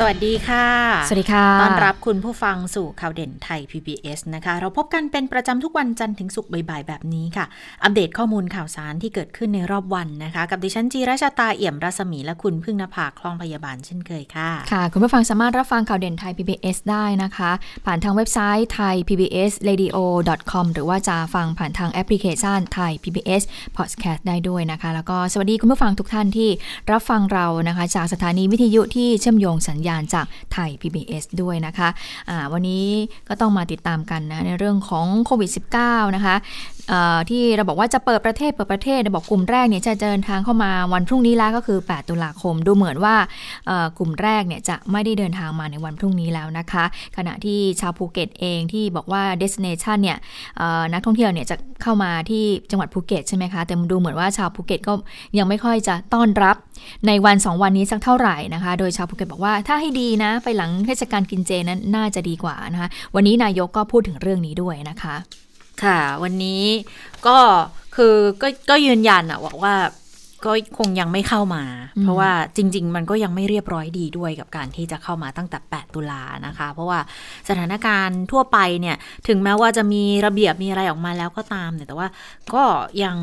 สวัสดีค่ะ สวัสดีค่ะ ต้อนรับคุณผู้ฟังสู่ข่าวเด่นไทย PBS นะคะ เราพบกันเป็นประจำทุกวันจันทร์ถึงศุกร์บ่ายๆ แบบนี้ค่ะ อัปเดตข้อมูลข่าวสารที่เกิดขึ้นในรอบวันนะคะ กับดิฉันจีราชาตาเอี่ยมรัศมีและคุณพึ่งนภาคล่องพยาบาลเช่นเคยค่ะ ค่ะ คุณผู้ฟังสามารถรับฟังข่าวเด่นไทย PBS ได้นะคะ ผ่านทางเว็บไซต์ไทย PBS radio com หรือว่าจะฟังผ่านทางแอปพลิเคชันไทย PBS podcast ได้ด้วยนะคะ แล้วก็สวัสดีคุณผู้ฟังทุกท่านที่รับฟังเรานะคะ จากสถานีวิทยุที่เชื่อมโยงสัญญาณจากไทย PBS ด้วยนะคะะวันนี้ก็ต้องมาติดตามกันนะในเรื่องของโควิด -19 นะคะ ที่เราบอกว่าจะเปิดประเทศเปิดประเทศเบอกกลุ่มแรกเนี่ยจะเดินทางเข้ามาวันพรุ่งนี้แล้วก็คือ 8 ตุลาคมดูเหมือนว่ากลุ่มแรกเนี่ยจะไม่ได้เดินทางมาในวันพรุ่งนี้แล้วนะคะ ขณะที่ชาวภูเก็ตเองที่บอกว่า destination เนี่ยนักท่องเที่ยวเนี่ยจะเข้ามาที่จังหวัดภูเก็ตใช่ไหมคะแต่ดูเหมือนว่าชาวภูเก็ตก็ยังไม่ค่อยจะต้อนรับในวัน 2 วันนี้สักเท่าไหร่นะคะ โดยชาวภูเก็ตบอกว่าถ้าให้ดีนะ ไปหลังเทศกาลกินเจนั้นน่าจะดีกว่านะคะวันนี้นายกก็พูดถึงเรื่องนี้ด้วยนะคะ ค่ะ วันนี้ก็คือก็ก็ยืนยันอะบอกว่า ก็คงยังไม่เข้ามา เพราะว่าจริง ๆ มันก็ยังไม่เรียบร้อยดีด้วยกับการที่จะเข้ามาตั้งแต่ 8 ตุลานะคะ เพราะว่าสถานการณ์ทั่วไปเนี่ยถึงแม้ว่าจะมีระเบียบมีอะไรออกมาแล้วก็ตามเนี่ยแต่ว่าก็ยัง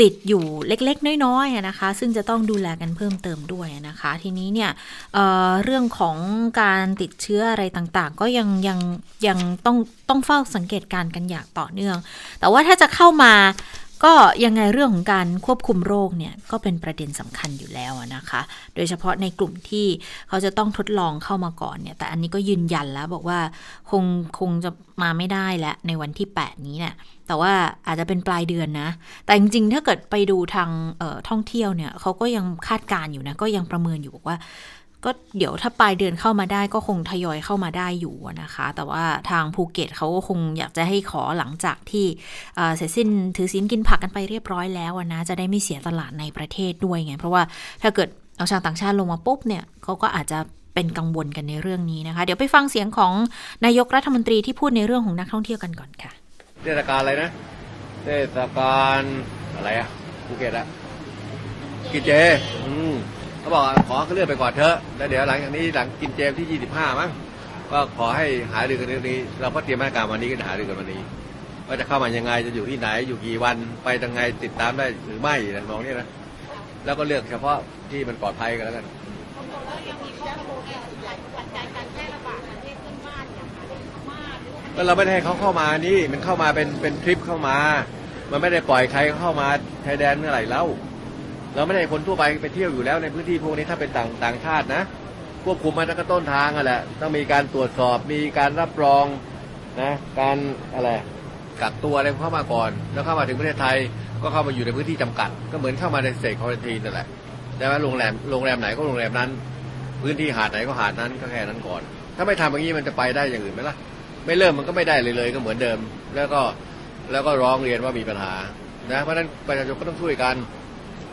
ติดอยู่เล็ก ๆ น้อยๆนะคะ ซึ่งจะต้องดูแลกันเพิ่มเติมด้วยนะคะ ทีนี้เนี่ยเเรื่องของการติดเชื้ออะไรต่างๆ ก็ยังยังยังต้องต้องเฝ้าสังเกตการกันอย่างต่อเนื่อง แต่ว่าถ้าจะเข้ามา ก็ยังไงเรื่องของการควบคุมโรคเนี่ยก็เป็นประเด็นสำคัญอยู่แล้วนะคะ โดยเฉพาะในกลุ่มที่เขาจะต้องทดลองเข้ามาก่อนเนี่ย แต่อันนี้ก็ยืนยันแล้วบอกว่าคงคงจะมาไม่ได้แล้วในวันที่ 8 นี้เนี่ยแต่ว่าอาจจะเป็นปลายเดือนนะ แต่จริงๆ ถ้าเกิดไปดูทางท่องเที่ยวเนี่ยเขาก็ยังคาดการอยู่นะ ก็ยังประเมินอยู่บอกว่า ก็เดี๋ยวถ้าปลายเดือนเข้ามาได้ก็คงทยอยเข้ามาได้อยู่นะคะ แต่ว่าทางภูเก็ตเขาก็คงอยากจะให้ขอหลังจากที่เสร็จสิ้นถือสินกินผักกันไปเรียบร้อยแล้วนะ จะได้ไม่เสียตลาดในประเทศด้วยไง เพราะว่าถ้าเกิดเอาชาวต่างชาติลงมาปุ๊บเนี่ยเขาก็อาจจะเป็นกังวลกันในเรื่องนี้นะคะ เดี๋ยวไปฟังเสียงของนายกรัฐมนตรีที่พูดในเรื่องของนักท่องเที่ยวกันก่อนค่ะ เทศกาลอะไรนะ เทศกาลอะไรอะภูเก็ตอะกิเจ อืม เขาบอกขอเขาเลื่อนไปก่อนเถอะแล้วเดี๋ยวหลังจากนี้หลังกินเจมที่ 25 มั้งก็ขอให้หารือกันเรื่องนี้ เราก็เตรียมมาตรการวันนี้ก็หารือกันวันนี้ว่าจะเข้ามายังไงจะอยู่ที่ไหนอยู่กี่วันไปยังไงติดตามได้หรือไม่นะน้องนี่นะแล้วก็เลือกเฉพาะที่มันปลอดภัยกันแล้วกันก็เราไม่ได้ให้เขาเข้ามานี่มันเข้ามาเป็นเป็นทริปเข้ามา มันไม่ได้ปล่อยใครเข้ามาไทยแดนเมื่อไหร่แล้ว เราไม่ได้คนทั่วไปไปเที่ยวอยู่แล้วในพื้นที่พวกนี้ถ้าเป็นต่างต่างชาตินะควบคุมมาตั้งแต่ต้นทางอะแหละต้องมีการตรวจสอบมีการรับรองนะการอะไรกักตัวอะไรเข้ามาก่อน แล้วเข้ามาถึงประเทศไทยก็เข้ามาอยู่ในพื้นที่จำกัด ก็เหมือนเข้ามาในเซกคอร์ทีนั่นแหละแต่ว่าโรงแรมโรงแรมไหนก็โรงแรมนั้น พื้นที่หาดไหนก็หาดนั้นก็แค่นั้นก่อน ถ้าไม่ทำอย่างนี้มันจะไปได้อย่างอื่นไหมล่ะ ไม่เริ่มมันก็ไม่ได้เลยเลยก็เหมือนเดิม แล้วก็แล้วก็ร้องเรียนว่ามีปัญหานะเพราะฉะนั้นประชาชนก็ต้องช่วยกัน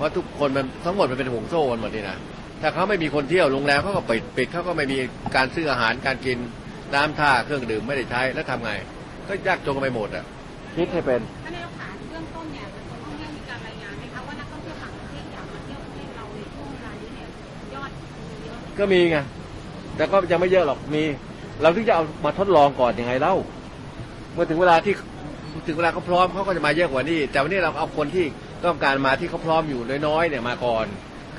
ราะทุกคนมันทั้งหมดมันเป็นห่วงโซ่กันหมดนี่นะถ้าเขาไม่มีคนเที่ยวโรงแรมเขาก็ปิดปิดเขาก็ไม่มีการซื้ออาหารการกินน้ำท่าเครื่องดื่มไม่ได้ใช้แล้วทำไง ก็ยากจนกันไปหมดอะคิดให้เป็นท่านนายกขาเรื่องต้นเนี่ยคนท่องเที่ยวมีการรายงานไหมคะว่านักท่องเที่ยวต่างประเทศอยากมาเที่ยวประเทศเราในช่วงเวลานี้เนี่ยยอดเยอะก็มีไงแต่ก็ยังไม่เยอะหรอกมี เราที่จะเอามาทดลองก่อนยังไงเล่าเมื่อถึงเวลาที่ถึงเวลาเขาพร้อมเขาก็จะมาเยอะกว่านี้ แต่วันนี้เราเอาคนที่ ต้องการมาที่เขาพร้อมอยู่น้อยๆเนี่ยมาก่อน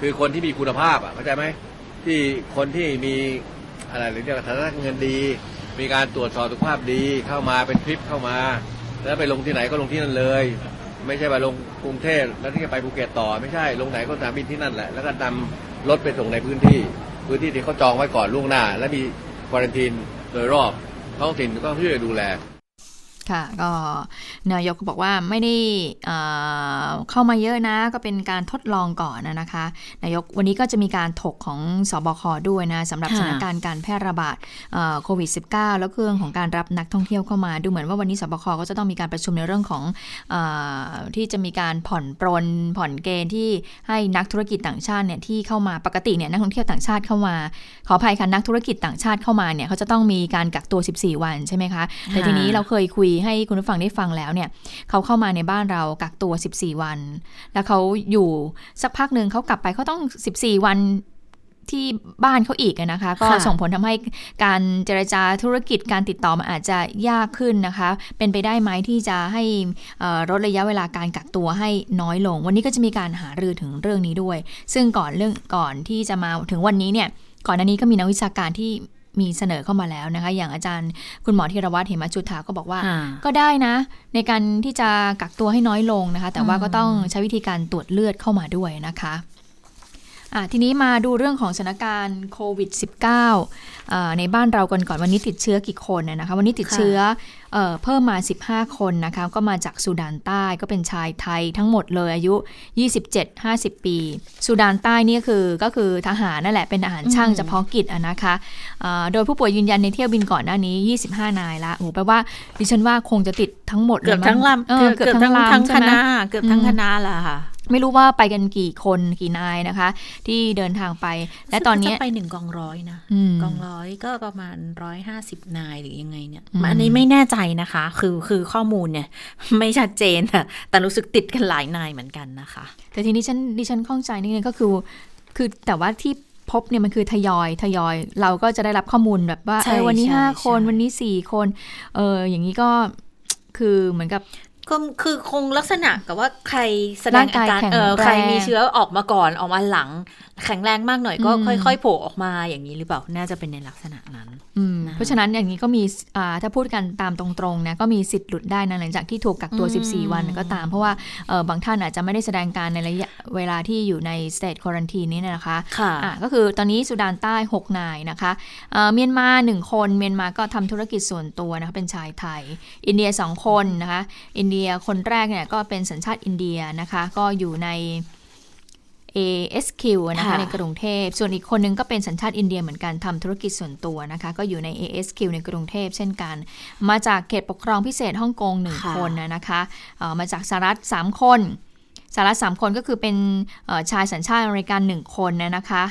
คือคนที่มีคุณภาพอะเข้าใจไหมที่คนที่มีอะไรหรือเรียกฐานะเงินดี มีการตรวจสอบสุขภาพดีเข้ามาเป็นทริปเข้ามา แล้วไปลงที่ไหนก็ลงที่นั่นเลย ไม่ใช่ไปลงกรุงเทพแล้วที่จะไปภูเก็ตต่อไม่ใช่ลงไหนก็สนามบินที่นั่นแหละแล้วก็นำรถไปส่งในพื้นที่ พื้นที่ที่เขาจองไว้ก่อนล่วงหน้า และมีควอรันทีนโดยรอบท้องถิ่นก็ช่วยดูแล ค่ะก็นายกก็บอกว่าไม่ได้เข้ามาเยอะนะ ก็เป็นการทดลองก่อนนะคะ นายกวันนี้ก็จะมีการถกของสอบคด้วยนะสำหรับสถานการณ์การแพร่ระบาดโควิด -19 แล้วเรื่องของการรับนักท่องเที่ยวเข้ามา ดูเหมือนว่าวันนี้สบคก็จะต้องมีการประชุมในเรื่องของอที่จะมีการผ่อนปรนผ่อนเกณฑ์ที่ให้นักธุรกิจต่างชาติเนี่ยที่เข้ามาปกติเนี่ยนักท่องเที่ยวต่างชาติเข้ามา ขออภัยค่ะนักธุรกิจต่างชาติเข้ามาเนี่ยเขาจะต้องมีการกักตัว 14 วันใช่ไหมคะแต่ทีนี้เราเคยคุยให้คุณผู้ฟังได้ฟังแล้วเนี่ยเขาเข้ามาในบ้านเรากักตัว 14 วัน แล้วเขาอยู่สักพักหนึ่งเขากลับไปเขาต้อง 14 วันที่บ้านเขาอีกนะคะ ก็ส่งผลทำให้การเจรจาธุรกิจการติดต่อมันอาจจะยากขึ้นนะคะ เป็นไปได้ไหมที่จะให้ลดระยะเวลาการกักตัวให้น้อยลง วันนี้ก็จะมีการหารือถึงเรื่องนี้ด้วย ซึ่งก่อนเรื่องก่อนที่จะมาถึงวันนี้เนี่ยก่อนหน้านี้ก็มีนักวิชาการที่ มีเสนอเข้ามาแล้วนะคะ อย่างอาจารย์คุณหมอธีรวัตรเหมจุธาก็บอกว่า ก็ได้นะ ในการที่จะกักตัวให้น้อยลงนะคะ แต่ว่าก็ต้องใช้วิธีการตรวจเลือดเข้ามาด้วยนะคะ ทีนี้มาดูเรื่องของสถานการณ์โควิด -19 ในบ้านเรากันก่อนวันนี้ติดเชื้อกี่คนนะคะวันนี้ติดเชื้อเเพิ่มมา 15 คนนะคะก็มาจากสุดานใต้ก็เป็นชายไทยทั้งหมดเลยอายุ 27-50 ปี สุดานใต้นี่คือก็คือทหารนั่นแหละเป็นทหารช่างเฉพาะกิจนะคะโดยผู้ป่วยยืนยันในเที่ยวบินก่อนหน้านี้ 25 นายละโอ้แปลว่าดิฉันว่าคงจะติดทั้งหมดเกือบทั้งลำเกือบทั้งทั้งคณะเกือบทั้งคณะละค่ะ ไม่รู้ว่าไปกันกี่คนกี่นายนะคะ ที่เดินทางไป และตอนนี้ไปหนึ่งกองร้อยนะกองร้อยก็ประมาณร้อยห้าสิบนายหรือยังไงเนี่ยอันนี้ไม่แน่ใจนะคะ คือคือข้อมูลเนี่ย ไม่ชัดเจนอะแต่รู้สึกติดกันหลายนายเหมือนกันนะคะ แต่ทีนี้ฉันดิฉันข้องใจนิดนึงก็คือ คือแต่ว่าที่พบเนี่ยมันคือทยอยทยอย เราก็จะได้รับข้อมูลแบบว่าวันนี้ห้าคนวันนี้สี่คนเอออย่างนี้ก็คือเหมือนกับ ก็คือคงลักษณะกับว่าใครแสดงอาการเออใครมีเชื้อออกมาก่อนออกมาหลัง แข็งแรงมากหน่อยก็ค่อย ๆ โผล่ออกมาอย่างนี้หรือเปล่าน่าจะเป็นในลักษณะนั้นเพราะฉะนั้นอย่างนี้ก็มีถ้าพูดกันตามตรงๆนะก็มีสิทธิ์หลุดได้นะหลังจากที่ถูกกักตัว 14 วันก็ตาม เพราะว่าบางท่านอาจจะไม่ได้แสดงการในระยะเวลาที่อยู่ในสเตทควอนตีนี้นะคะค่ะก็คือตอนนี้สุดานใต้ 6 นายนะคะเมียนมาหนึ่งคนเมียนมาก็ทำธุรกิจส่วนตัวนะคะเป็นชายไทย อินเดีย 2 คนนะคะอินเดียคนแรกเนี่ยก็เป็นสัญชาติอินเดียนะคะ ก็อยู่ใน ASQ นะคะในกรุงเทพ ส่วนอีกคนนึงก็เป็นสัญชาติอินเดียเหมือนกันทำธุรกิจส่วนตัวนะคะ ก็อยู่ใน ASQ ในกรุงเทพเช่นกัน มาจากเขตปกครองพิเศษฮ่องกงหนึ่งคนนะคะมาจากสหรัฐ3คนสหรัฐ3คนก็คือเป็นชายสัญชาติอเมริกัน1คนนะคะ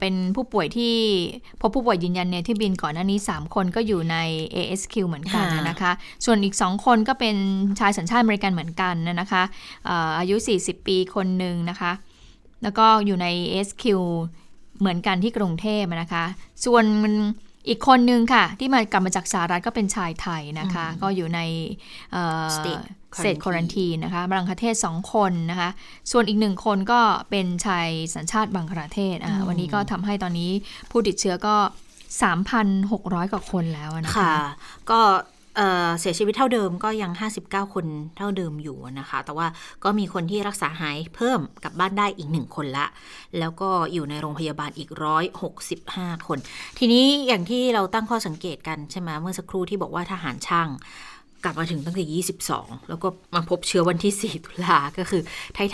เป็นผู้ป่วยที่พบผู้ป่วยยืนยันในที่บินก่อนหน้านี้ 3 คนก็อยู่ใน ASQ เหมือนกันนะคะ ส่วนอีก 2 คนก็เป็นชายสัญชาติอเมริกันเหมือนกันนะคะอายุ 40 ปีคนหนึ่งนะคะ แล้วก็อยู่ใน ASQ เหมือนกันที่กรุงเทพนะคะ ส่วน อีกคนนึงค่ะ ที่มากลับมาจากสหรัฐก็เป็นชายไทยนะคะ ก็อยู่ในเศษคอรันทีนะคะบังคเทศสองคนนะคะ ส่วนอีกหนึ่งคนก็เป็นชายสัญชาติบังคลาเทศอ่าวันนี้ก็ทำให้ตอนนี้ผู้ติดเชื้อก็ 3,600 กว่าคนแล้วนะคะ ก็ เสียชีวิตเท่าเดิมก็ยัง 59 คนเท่าเดิมอยู่นะคะ แต่ว่าก็มีคนที่รักษาหายเพิ่มกลับบ้านได้อีกหนึ่งคนละ แล้วก็อยู่ในโรงพยาบาลอีก 165 คน ทีนี้อย่างที่เราตั้งข้อสังเกตกันใช่ไหมเมื่อสักครู่ที่บอกว่าทหารช่าง กลับมาถึงตั้งแต่ 22 แล้วก็มาพบเชื้อวันที่ 4 ตุลาก็คือ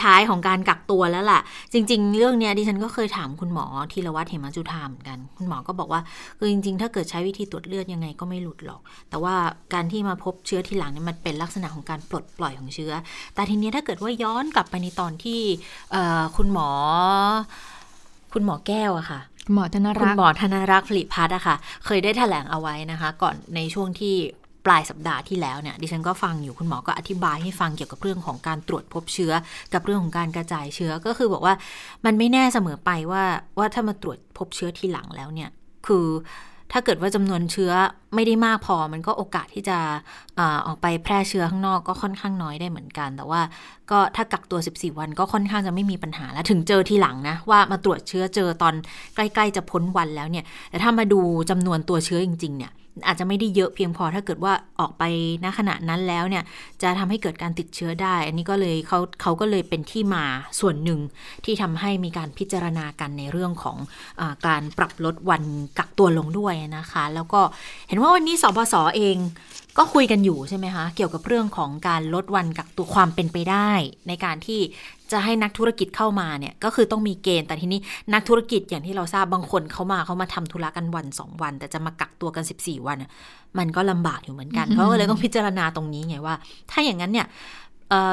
ท้ายๆของการกักตัวแล้วล่ะ จริง ๆ เรื่องนี้ดิฉันก็เคยถามคุณหมอทีรวัตรเหมจุธาเหมือนกัน คุณหมอก็บอกว่าคือจริง ๆ ถ้าเกิดใช้วิธีตรวจเลือดยังไงก็ไม่หลุดหรอก แต่ว่าการที่มาพบเชื้อทีหลังเนี่ยมันเป็นลักษณะของการปลดปล่อยของเชื้อ แต่ทีนี้ถ้าเกิดว่าย้อนกลับไปในตอนที่คุณหมอ คุณหมอแก้วอะค่ะหมอธนรักคุณหมอธนรักษ์ผลิพัฒน์อะค่ะ เคยได้แถลงเอาไว้นะคะ ก่อนในช่วงที่ ปลายสัปดาห์ที่แล้วเนี่ยดิฉันก็ฟังอยู่คุณหมอก็อธิบายให้ฟังเกี่ยวกับเรื่องของการตรวจพบเชื้อ กับเรื่องของการกระจายเชื้อก็คือบอกว่ามันไม่แน่เสมอไปว่าว่าถ้ามาตรวจพบเชื้อทีหลังแล้วเนี่ยคือถ้าเกิดว่าจำนวนเชื้อไม่ได้มากพอ มันก็โอกาสที่จะอออกไปแพร่เชื้อข้างนอกก็ค่อนข้างน้อยได้เหมือนกัน แต่ว่าก็ถ้ากักตัว 14 วันก็ค่อนข้างจะไม่มีปัญหา แล้วถึงเจอทีหลังนะ ว่ามาตรวจเชื้อเจอตอนใกล้ ๆ จะพ้นวันแล้วเนี่ย แต่ถ้ามาดูจำนวนตัวเชื้อจริง ๆ เนี่ย อาจจะไม่ได้เยอะเพียงพอถ้าเกิดว่าออกไปณขณะนั้นแล้วเนี่ยจะทำให้เกิดการติดเชื้อได้ อันนี้ก็เลยเขาเขาก็เลยเป็นที่มาส่วนหนึ่งที่ทำให้มีการพิจารณากันในเรื่องของอการปรับลดวันกักตัวลงด้วยนะคะ แล้วก็เห็นว่าวันนี้สบศอเองก็คุยกันอยู่ใช่ไหมคะ เกี่ยวกับเรื่องของการลดวันกักตัวความเป็นไปได้ ในการที่ จะให้นักธุรกิจเข้ามาเนี่ยก็คือต้องมีเกณฑ์แต่ทีนี้นักธุรกิจอย่างที่เราทราบบางคนเขามาเขามาทำธุระกันวัน 2 วัน แต่จะมากักตัวกัน 14 วัน มันก็ลำบากอยู่เหมือนกันเขาก็เลยต้องพิจารณาตรงนี้ไงว่า ถ้าอย่างนั้นเนี่ย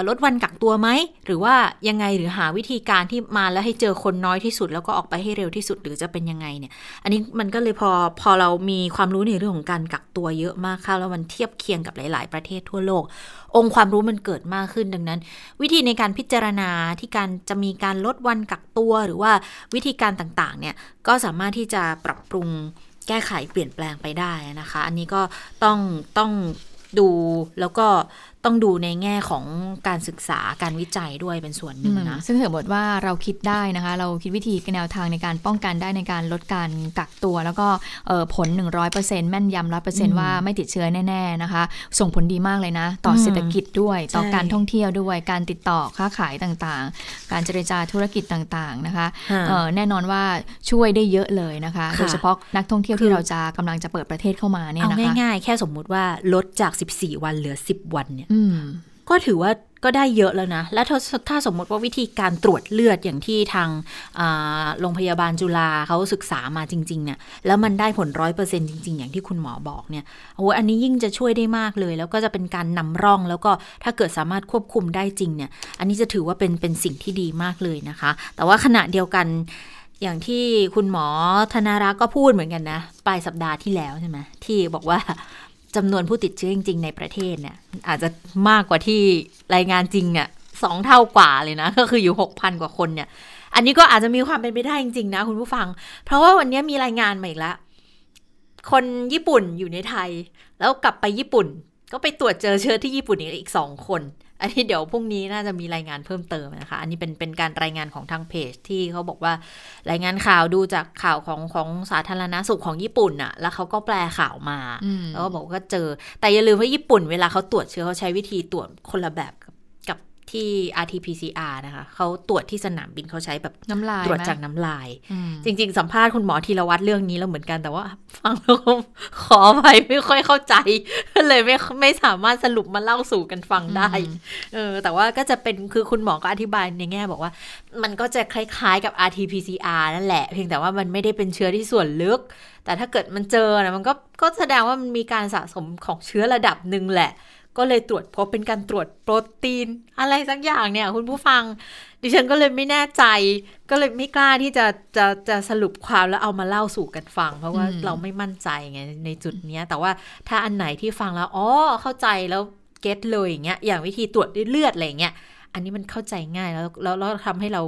ลดวันกักตัวไหม หรือว่ายังไงหรือหาวิธีการที่มาแล้วให้เจอคนน้อยที่สุด แล้วก็ออกไปให้เร็วที่สุดหรือจะเป็นยังไงเนี่ย อันนี้มันก็เลยพอพอเรามีความรู้ในเรื่องของการกักตัวเยอะมากค่ะแล้วมันเทียบเคียงกับหลาย ๆ ประเทศทั่วโลก องค์ความรู้มันเกิดมากขึ้นดังนั้น วิธีในการพิจารณาที่การจะมีการลดวันกักตัวหรือว่าวิธีการต่าง ๆ เนี่ยก็สามารถที่จะปรับปรุงแก้ไขเปลี่ยนแปลงไปได้นะคะ อันนี้ก็ต้องต้องดูแล้วก็ต้องดูในแง่ของการศึกษาการวิจัยด้วยเป็นส่วนหนึ่งนะ ซึ่งถือว่าว่าเราคิดได้นะคะ เราคิดวิธีแนวทางในการป้องกันได้ในการลดการกักตัว แล้วก็ผล 100%แม่นยำร้อยเปอร์เซ็นต์ว่าไม่ติดเชื้อแน่ ๆนะคะ ส่งผลดีมากเลยนะ ต่อเศรษฐกิจด้วย ต่อการท่องเที่ยวด้วยการติดต่อค้าขายต่างๆ การเจรจาธุรกิจต่างๆนะคะแน่นอนว่าช่วยได้เยอะเลยนะคะโดยเฉพาะนักท่องเที่ยวที่เราจะกำลังจะเปิดประเทศเข้ามาเนี่ยนะคะเอาง่ายๆแค่สมมุติว่าลดจาก 14 วันเหลือ 10 วันเนี่ยก็ถือว่าก็ได้เยอะแล้วนะ และถ้าถ้าสมมติว่าวิธีการตรวจเลือดอย่างที่ทางโรงพยาบาลจุฬาเขาศึกษามาจริง ๆ เนี่ย แล้วมันได้ผลร้อยเปอร์เซ็นจริง ๆ อย่างที่คุณหมอบอกเนี่ย โอ้อันนี้ยิ่งจะช่วยได้มากเลย แล้วก็จะเป็นการนำร่อง แล้วก็ถ้าเกิดสามารถควบคุมได้จริงเนี่ย อันนี้จะถือว่าเป็นเป็นสิ่งที่ดีมากเลยนะคะ แต่ว่าขณะเดียวกันอย่างที่คุณหมอธนารักษ์ก็พูดเหมือนกันนะ ปลายสัปดาห์ที่แล้วใช่ไหมที่บอกว่า จำนวนผู้ติดเชื้อจริง ๆ ในประเทศเนี่ยอาจจะมากกว่าที่รายงานจริงเนี่ยสองเท่ากว่าเลยนะ ก็คืออยู่หกพันกว่าคนเนี่ย อันนี้ก็อาจจะมีความเป็นไปได้จริง ๆ นะ คุณผู้ฟัง เพราะว่าวันนี้มีรายงานมาอีกแล้วคนญี่ปุ่นอยู่ในไทย แล้วกลับไปญี่ปุ่น ก็ไปตรวจเจอเชื้อที่ญี่ปุ่นอีกสองคน อันนี้เดี๋ยวพรุ่งนี้น่าจะมีรายงานเพิ่มเติมนะคะ อันนี้เป็นเป็นการรายงานของทางเพจที่เขาบอกว่ารายงานข่าวดูจากข่าวของของสาธารณาสุขของญี่ปุ่นอะแล้วเขาก็แปลข่าวมา แล้วก็บอกว่าเจอ แต่อย่าลืมว่าญี่ปุ่นเวลาเขาตรวจเชื้อเขาใช้วิธีตรวจคนละแบบ ที่ RT-PCR นะคะเขาตรวจที่สนามบินเขาใช้แบบน้ำลายตรวจจากน้ำลาย จริง ๆ สัมภาษณ์คุณหมอธีรวัตรเรื่องนี้แล้วเหมือนกันแต่ว่า ฟังแล้วขอไปไม่ค่อยเข้าใจ เลยไม่ไม่สามารถสรุปมาเล่าสู่กันฟังได้เออแต่ว่าก็จะเป็นคือคุณหมอก็อธิบายในแง่บอกว่า มันก็จะคล้ายๆกับ RT-PCR นั่นแหละ เพียงแต่ว่ามันไม่ได้เป็นเชื้อที่ส่วนลึก แต่ถ้าเกิดมันเจอนะมันก็ก็แสดงว่ามันมีการสะสมของเชื้อระดับหนึ่งแหละ ก็เลยตรวจพบเป็นการตรวจโปรตีน อะไรสักอย่างเนี่ย คุณผู้ฟัง ดิฉันก็เลยไม่แน่ใจ ก็เลยไม่กล้าที่จะจะจะสรุปความแล้วเอามาเล่าสู่กันฟัง เพราะว่าเราไม่มั่นใจไงในจุดนี้แต่ว่าถ้าอันไหนที่ฟังแล้วอ๋อเข้าใจแล้วเก็ตเลยอย่างเงี้ยอย่างวิธีตรวจเลือดอะไรเงี้ยอันนี้มันเข้าใจง่ายแล้วแล้วแล้วทำให้เรา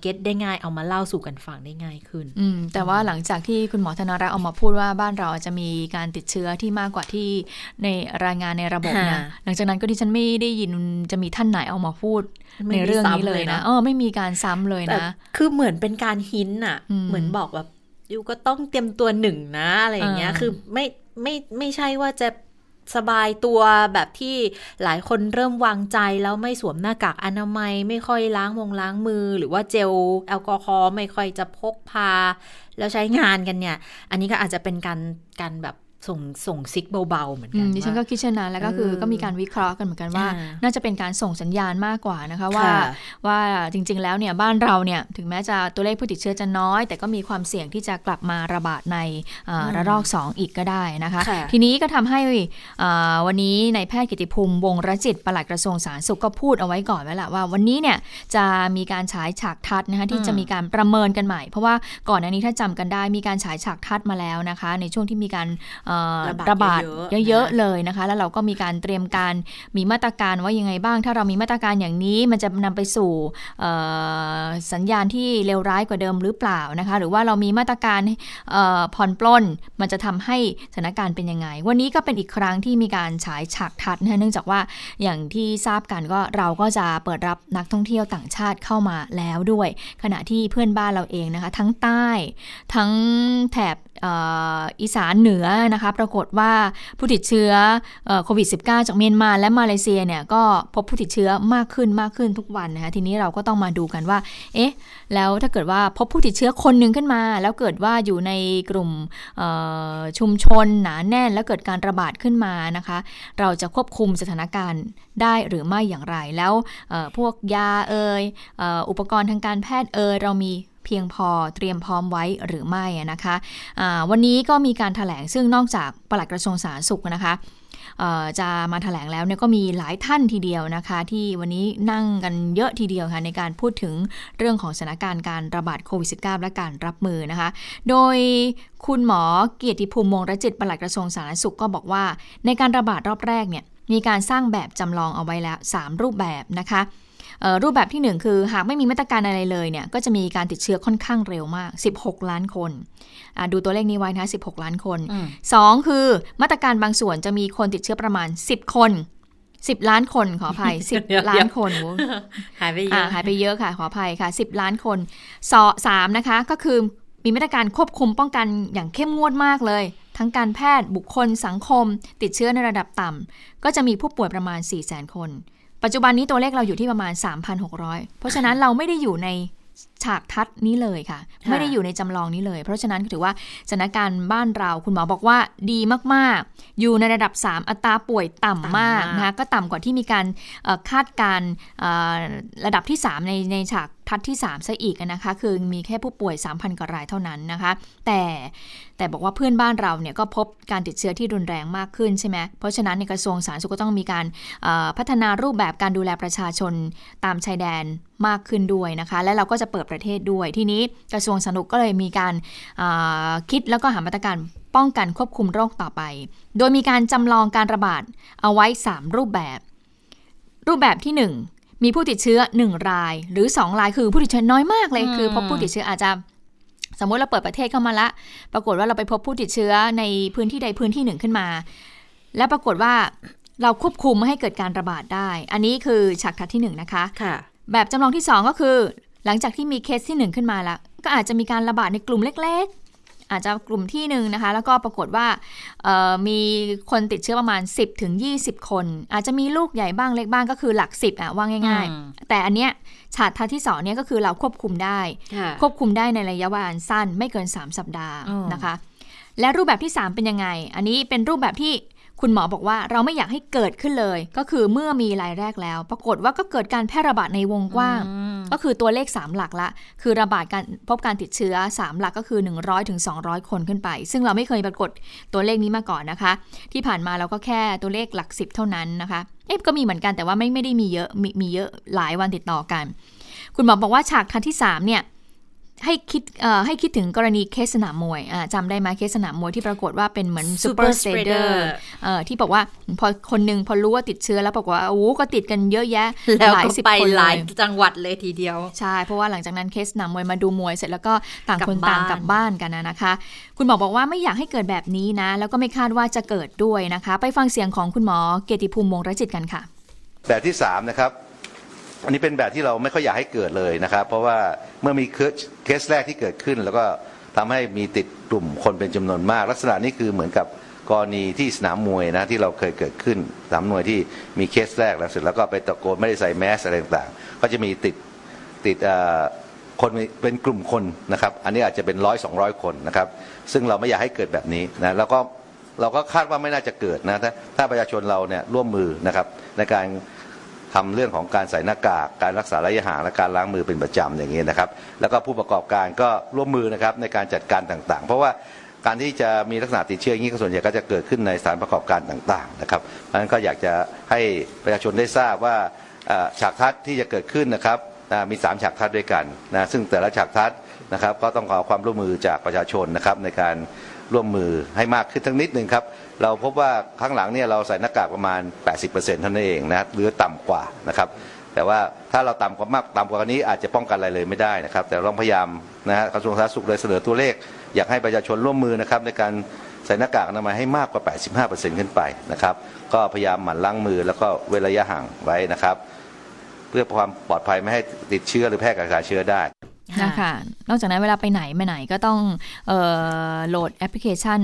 เก็ตได้ง่ายเอามาเล่าสู่กันฟังได้ง่ายขึ้นอืมแต่ว่าหลังจากที่คุณหมอธนารักษ์ออกมาพูดว่าบ้านเราจะมีการติดเชื้อที่มากกว่าที่ในรายงานในระบบเนี่ยหลังจากนั้นก็ดิฉันไม่ได้ยินจะมีท่านไหนออกมาพูดในเรื่องนี้เลยนะเออไม่มีการซ้ำเลยนะ คือเหมือนเป็นการหินอะ เหมือนบอกแบบยูก็ต้องเตรียมตัวหนึ่งนะอะไรอย่างเงี้ย คือไม่ไม่ไม่ใช่ว่าจะ สบายตัวแบบที่หลายคนเริ่มวางใจแล้วไม่สวมหน้ากากอนามัย ไม่ค่อยล้างมงล้างมือ หรือว่าเจลแอลกอฮอล์ไม่ค่อยจะพกพา แล้วใช้งานกันเนี่ย อันนี้ก็อาจจะเป็นการการแบบ ส่งส่งซิกเบาๆเหมือนกันดิฉันก็คิดเช่นนั้นแล้วก็คือก็มีการวิเคราะห์กันเหมือนกันว่า น่าจะเป็นการส่งสัญญาณมากกว่านะคะว่าว่าจริง ๆ แล้วเนี่ยบ้านเราเนี่ยถึงแม้จะตัวเลขผู้ติดเชื้อจะน้อย แต่ก็มีความเสี่ยงที่จะกลับมาระบาดในระลอก 2 อีกก็ได้นะคะทีนี้ก็ทำให้วันนี้ในแพทย์กิติภูมิวงรจิตปลัดกระทรวงสาธารณสุขก็พูดเอาไว้ก่อนไว้ละว่า วันนี้เนี่ยจะมีการฉายฉากทัดนะคะที่จะมีการประเมินกันใหม่ เพราะว่าก่อนอันนี้ถ้าจำกันได้มีการฉายฉากทัดมาแล้วนะคะ ในช่วงที่มีการระบาดเยอะๆเลยนะคะ แล้วเราก็มีการเตรียมการมีมาตรการว่ายังไงบ้าง ถ้าเรามีมาตรการอย่างนี้มันจะนำไปสู่สัญญาณที่เลวร้ายกว่าเดิมหรือเปล่านะคะ หรือว่าเรามีมาตรการผ่อนปลนมันจะทำให้สถานการณ์เป็นยังไง วันนี้ก็เป็นอีกครั้งที่มีการฉายฉากทัดนะเนื่องจากว่าอย่างที่ทราบกันก็เราก็จะเปิดรับนักท่องเที่ยวต่างชาติเข้ามาแล้วด้วย ขณะที่เพื่อนบ้านเราเองนะคะ ทั้งใต้ ทั้งแถบ อีสานเหนือนะคะปรากฏว่าผู้ติดเชื้อโควิด -19 จากเมียนมาและมาเลเซียเนี่ยก็พบผู้ติดเชื้อมากขึ้นมากขึ้นทุกวันนะคะทีนี้เราก็ต้องมาดูกันว่าเอ๊ะแล้วถ้าเกิดว่าพบผู้ติดเชื้อคนหนึ่งขึ้นมา แล้วเกิดว่าอยู่ในกลุ่มชุมชนหนาแน่น แล้วเกิดการระบาดขึ้นมานะคะเราจะควบคุมสถานการณ์ได้หรือไม่อย่างไรแล้วพวกยาเอ่ยอุปกรณ์ทางการแพทย์เอ่ยเรามี เพียงพอเตรียมพร้อมไว้หรือไม่นะคะะวันนี้ก็มีการถแถลงซึ่งนอกจากปลัดกระทรวงสาธารณสุขนะคะจะมาถแถลงแล้วเนี่ยก็มีหลายท่านทีเดียวนะคะ ที่วันนี้นั่งกันเยอะทีเดียวค่ะในการพูดถึงเรื่องของสถานการณ์การระบาดโควิด -19 และการรับมือนะคะ โดยคุณหมอเกียรติภูมิมงรจิตปลัดกระทรวงสาธารณสุขก็บอกว่า ในการระบาดรอบแรกเนี่ยมีการสร้างแบบจำลองเอาไว้แล้ว 3 รูปแบบนะคะ รูปแบบที่ 1 คือหากไม่มีมาตรการอะไรเลยเนี่ยก็จะมีการติดเชื้อค่อนข้างเร็วมาก 16 ล้านคนดูตัวเลขนี้ไว้นะ16 ล้านคน 2 คือมาตรการบางส่วนจะมีคนติดเชื้อประมาณ 10 คน10ล้านคนขออภัย10ล้านคนหายไปเยอะหายไปเยอะค่ะขออภัยค่ะ10ล้านคนสามนะคะ ก็คือมีมาตรการควบคุมป้องกันอย่างเข้มงวดมากเลย ทั้งการแพทย์บุคคลสังคม ติดเชื้อในระดับต่ำก็จะมีผู้ป่วยประมาณ4 0 0 0 0 0 คน ปัจจุบันนี้ตัวเลขเราอยู่ที่ประมาณ 3,600 เพราะฉะนั้นเราไม่ได้อยู่ในฉากทัดนี้เลยค่ะ ไม่ได้อยู่ในจำลองนี้เลย เพราะฉะนั้นถือว่าสถานการณ์บ้านเราคุณหมอบอกว่าดีมากๆ อยู่ในระดับ 3 อัตราป่วยต่ำมากนะคะก็ต่ำกว่าที่มีการคาดการระดับที่ 3 ในในฉาก ทัดที่3ซะอีกนะคะ คือมีแค่ผู้ป่วย 3,000 กว่ารายเท่านั้นนะคะ แต่แต่บอกว่าเพื่อนบ้านเราเนี่ยก็พบการติดเชื้อที่รุนแรงมากขึ้นใช่ไหมเพราะฉะนั้นในกระทรวงสาธารณสุขก็ต้องมีการพัฒนารูปแบบการดูแลประชาชนตามชายแดนมากขึ้นด้วยนะคะ และเราก็จะเปิดประเทศด้วย ทีนี้กระทรวงสาธารณสุขก็เลยมีการคิดแล้วก็หามาตรการป้องกันควบคุมโรคต่อไป โดยมีการจำลองการระบาดเอาไว้ 3 รูปแบบ รูปแบบที่ 1 มีผู้ติดเชื้อ 1 ราย หรือ 2 รายคือผู้ติดเชื้อน้อยมากเลย คือพบผู้ติดเชื้ออาจจะสมมติเราเปิดประเทศเข้ามาละ ปรากฏว่าเราไปพบผู้ติดเชื้อในพื้นที่ใดพื้นที่หนึ่งขึ้นมา แล้วปรากฏว่าเราควบคุมไม่ให้เกิดการระบาดได้ อันนี้คือฉากทัดที่1นนะคะค่ะ แบบจำลองที่ 2 ก็คือ หลังจากที่มีเคสที่ 1 ขึ้นมาแล้วก็อาจจะมีการระบาดในกลุ่มเล็ก อาจจะกลุ่มที่หนึ่งนะคะ แล้วก็ปรากฏว่ามีคนติดเชื้อประมาณ 10ถึง20 คน อาจจะมีลูกใหญ่บ้างเล็กบ้างก็คือหลัก 10อะว่าง่าย ๆ แต่อันเนี้ยฉาดทัดที่สองเนี่ยก็คือเราควบคุมได้ ควบคุมได้ในระยะเวลาสั้นไม่เกิน 3 สัปดาห์นะคะ และรูปแบบที่ 3 เป็นยังไง อันนี้เป็นรูปแบบที่ คุณหมอบอกว่าเราไม่อยากให้เกิดขึ้นเลย ก็คือเมื่อมีรายแรกแล้ว ปรากฏว่าก็เกิดการแพร่ระบาดในวงกว้าง ก็คือตัวเลข 3 หลักละ คือระบาดการพบการติดเชื้อ 3 หลักก็คือ 100ถึง200 คนขึ้นไป ซึ่งเราไม่เคยปรากฏตัวเลขนี้มาก่อนนะคะ ที่ผ่านมาเราก็แค่ตัวเลขหลัก 10 เท่านั้นนะคะเอ๊ะก็มีเหมือนกันแต่ว่าไม่ไม่ได้มีเยอะมีเยอะหลายวันติดต่อกัน คุณหมอบอกว่าฉากทัศน์ที่3เนี่ย ให้คิดให้คิดถึงกรณีเคสสนามมวยจำได้ไหมเคสสนามมวยที่ปรากฏว่าเป็นเหมือน super spreader ที่บอกว่าพอคนนึงพอรู้ว่าติดเชื้อแล้วบอกว่าโอ้ก็ติดกันเยอะแยะหลายสิบคนหลายจังหวัดเลยทีเดียว ใช่ เพราะว่าหลังจากนั้นเคสสนามมวยมาดูมวยเสร็จแล้วก็ต่างคนต่างกลับบ้านกันนะคะ คุณหมอบอกว่าไม่อยากให้เกิดแบบนี้นะ แล้วก็ไม่คาดว่าจะเกิดด้วยนะคะ ไปฟังเสียงของคุณหมอเกียรติภูมิมงรจิตกันค่ะ แบบที่3นะครับ อันนี้เป็นแบบที่เราไม่ค่อยอยากให้เกิดเลยนะครับ เพราะว่าเมื่อมีเคสแรกที่เกิดขึ้น แล้วก็ทำให้มีติดกลุ่มคนเป็นจำนวนมาก ลักษณะนี้คือเหมือนกับกรณีที่สนามมวยนะที่เราเคยเกิดขึ้นสนามมวยที่มีเคสแรกแล้วเสร็จแล้วก็ไปตะโกนไม่ได้ใส่แมสอะไรต่างๆ ก็จะมีติดติดคนเป็นกลุ่มคนนะครับ อันนี้อาจจะเป็นร้อยสองร้อยคนนะครับ ซึ่งเราไม่อยากให้เกิดแบบนี้นะแล้วก็เราก็คาดว่าไม่น่าจะเกิดนะถ้าถ้าประชาชนเราเนี่ยร่วมมือนะครับในการ ทำเรื่องของการใส่หน้ากาก การรักษาระยะห่างและการล้างมือเป็นประจำอย่างนี้นะครับ แล้วก็ผู้ประกอบการก็ร่วมมือนะครับในการจัดการต่างๆ เพราะว่าการที่จะมีลักษณะติดเชื้ออย่างนี้ก็ส่วนใหญ่ก็จะเกิดขึ้นในสถานประกอบการต่างๆนะครับเพราะฉะนั้นก็อยากจะให้ประชาชนได้ทราบว่าฉากทัศน์ที่จะเกิดขึ้นนะครับมี 3 ฉากทัศน์ด้วยกันนะซึ่งแต่ละฉากทัศน์นะครับ ก็ต้องขอความร่วมมือจากประชาชนนะครับในการร่วมมือให้มากขึ้นทั้งนิดหนึ่งครับ เราพบว่าข้างหลังเนี่ยเราใส่หน้ากากประมาณ 80%เท่านั้นเองนะหรือต่ำกว่านะครับ แต่ว่าถ้าเราต่ำกว่ามากต่ำกว่านี้อาจจะป้องกันอะไรเลยไม่ได้นะครับ แต่เราพยายามนะฮะกระทรวงสาธารณสุขเลยเสนอตัวเลข อยากให้ประชาชนร่วมมือนะครับในการใส่หน้ากากอนามัยให้มากกว่า 85%ขึ้นไปนะครับ ก็พยายามหมั่นล้างมือแล้วก็เว้นระยะห่างไว้นะครับ เพื่อความปลอดภัยไม่ให้ติดเชื้อหรือแพร่กระจายเชื้อได้ นะคะนอกจากนั้นเวลาไปไหนมาไหนก็ต้องเออโหลดแอปพลิเคชัน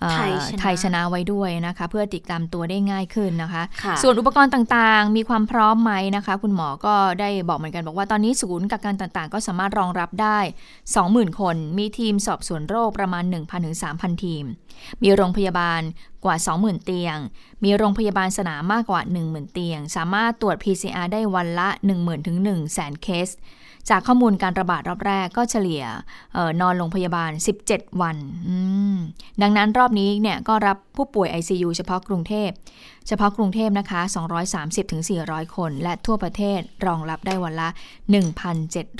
เอ่อไทยชนะไทยชนะไว้ด้วยนะคะ เพื่อติดตามตัวได้ง่ายขึ้นนะคะค่ะส่วนอุปกรณ์ต่างๆ มีความพร้อมไหมนะคะ คุณหมอก็ได้บอกเหมือนกันบอกว่าตอนนี้ศูนย์กักกันต่างๆ ก็สามารถรองรับได้ 20,000 คน มีทีมสอบสวนโรคประมาณ 1,000ถึง3,000 ทีม มีโรงพยาบาลกว่า 20,000 เตียง มีโรงพยาบาลสนามมากกว่า 10,000 เตียง สามารถตรวจ PCR ได้วันละ 10,000ถึง100,000เคส จากข้อมูลการระบาดรอบแรกก็เฉลี่ยออนอนโรงพยาบาล 17 วัน ดังนั้นรอบนี้เนี่ยก็รับผู้ป่วย ICU เฉพาะกรุงเทพ เฉพาะกรุงเทพนะคะ 230-400 คน และทั่วประเทศรองรับได้วันละ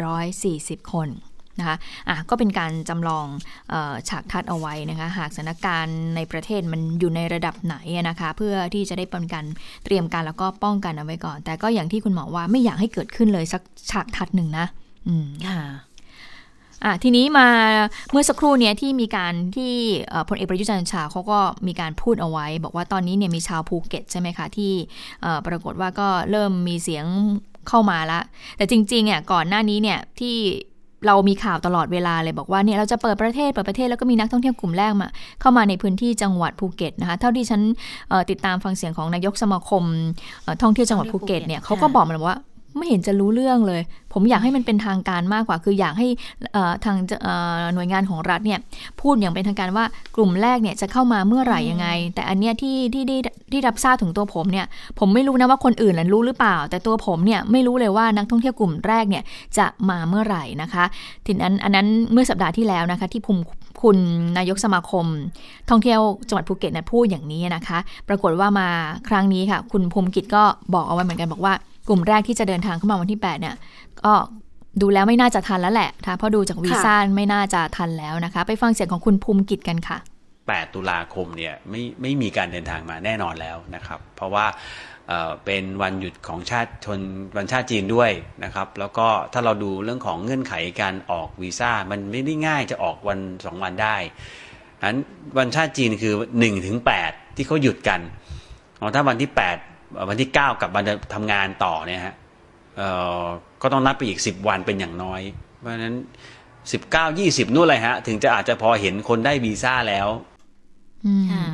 1,740 คน นะคะอะก็เป็นการจำลองเออฉากทัดเอาไว้นะคะ หากสถานการณ์ในประเทศมันอยู่ในระดับไหนอะนะคะ เพื่อที่จะได้เป็นการเตรียมการแล้วก็ป้องกันเอาไว้ก่อน แต่ก็อย่างที่คุณหมอว่าไม่อยากให้เกิดขึ้นเลยสักฉากทัดหนึ่งนะ อืมค่ะอะทีนี้มาเมื่อสักครู่เนี้ยที่มีการที่เอ่อพลเอกประยุทธ์จันทร์โอชาเขาก็มีการพูดเอาไว้ บอกว่าตอนนี้เนี่ยมีชาวภูเก็ตใช่ไหมคะที่เอ่อปรากฏว่าก็เริ่มมีเสียงเข้ามาละแต่จริงๆอะก่อนหน้านี้เนี่ยที่ เรามีข่าวตลอดเวลาเลยบอกว่าเนี่ยเราจะเปิดประเทศเปิดประเทศแล้วก็มีนักท่องเที่ยวกลุ่มแรกมา เข้ามาในพื้นที่จังหวัดภูเก็ตนะคะเท่าที่ฉันติดตามฟังเสียงของนายกสมาคมท่องเที่ยวจังหวัดภูเก็ตเนี่ยเขาก็บอกมาว่า ไม่เห็นจะรู้เรื่องเลย ผมอยากให้มันเป็นทางการมากกว่า คืออยากให้ทางหน่วยงานของรัฐเนี่ยพูดอย่างเป็นทางการว่ากลุ่มแรกเนี่ยจะเข้ามาเมื่อไหร่ยังไง แต่อันเนี้ยที่ที่ได้ที่รับทราบถึงตัวผมเนี่ยผมไม่รู้นะว่าคนอื่นรู้หรือเปล่า แต่ตัวผมเนี่ยไม่รู้เลยว่านักท่องเที่ยวกลุ่มแรกเนี่ยจะมาเมื่อไหร่นะคะทีนั้นอันนั้นเมื่อสัปดาห์ที่แล้วนะคะที่ภูมิคุณนายกสมาคม ท่องเที่ยวจังหวัดภูเก็ตนะพูดอย่างนี้นะคะ ปรากฏว่ามาครั้งนี้ค่ะ คุณภูมิกิจก็บอกเอาไว้เหมือนกันบอกว่า กลุ่มแรกที่จะเดินทางเข้ามาวันที่ 8 เนี่ยก็ดูแล้วไม่น่าจะทันแล้วแหละนะคะเพราะดูจากวีซ่าไม่น่าจะทันแล้วนะคะ ไปฟังเสียงของคุณภูมิกิจกันค่ะ 8 ตุลาคมเนี่ยไม่ไม่มีการเดินทางมาแน่นอนแล้วนะครับ เพราะว่าเอ่อเป็นวันหยุดของชาติชนวันชาติจีนด้วยนะครับ แล้วก็ถ้าเราดูเรื่องของเงื่อนไขการออกวีซ่ามันไม่ได้ง่ายจะออกวันสองวันได้นั้นวันชาติจีนคือ1ถึง8ที่เขาหยุดกันอ๋อถ้าวันที่ 8 วันที่9กลับมาทำงานต่อเนี่ยฮะก็ต้องนับไปอีก10วันเป็นอย่างน้อย เพราะฉะนั้น19 20นู่นเลยฮะ ถึงจะอาจจะพอเห็นคนได้วีซ่าแล้วอืมค่ะ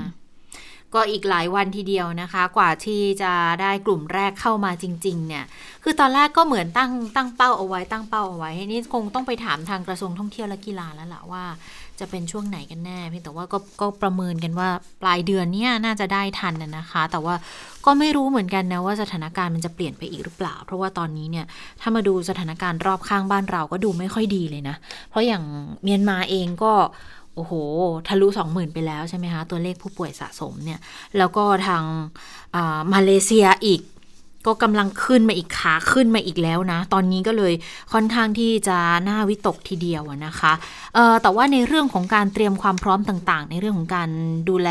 ก็อีกหลายวันทีเดียวนะคะ กว่าที่จะได้กลุ่มแรกเข้ามาจริง ๆ เนี่ย คือตอนแรกก็เหมือนตั้งตั้งเป้าเอาไว้ตั้งเป้าเอาไว้นี่คงต้องไปถามทางกระทรวงท่องเที่ยวและกีฬาแล้วล่ะว่า จะเป็นช่วงไหนกันแน่เพียงแต่ว่าก็ก็ประเมินกันว่าปลายเดือนเนี้ยน่าจะได้ทันนะนะคะ แต่ว่าก็ไม่รู้เหมือนกันนะว่าสถานการณ์มันจะเปลี่ยนไปอีกหรือเปล่า เพราะว่าตอนนี้เนี่ยถ้ามาดูสถานการณ์รอบข้างบ้านเราก็ดูไม่ค่อยดีเลยนะ เพราะอย่างเมียนมาเองก็โอ้โห ทะลุสองหมื่นไปแล้วใช่ไหมคะ ตัวเลขผู้ป่วยสะสมเนี่ย แล้วก็ทางอ่ามาเลเซียอีก ก็กำลังขึ้นมาอีกขาขึ้นมาอีกแล้วนะ ตอนนี้ก็เลยค่อนข้างที่จะน่าวิตกทีเดียวนะคะแต่ว่าในเรื่องของการเตรียมความพร้อมต่างๆ ในเรื่องของการดูแล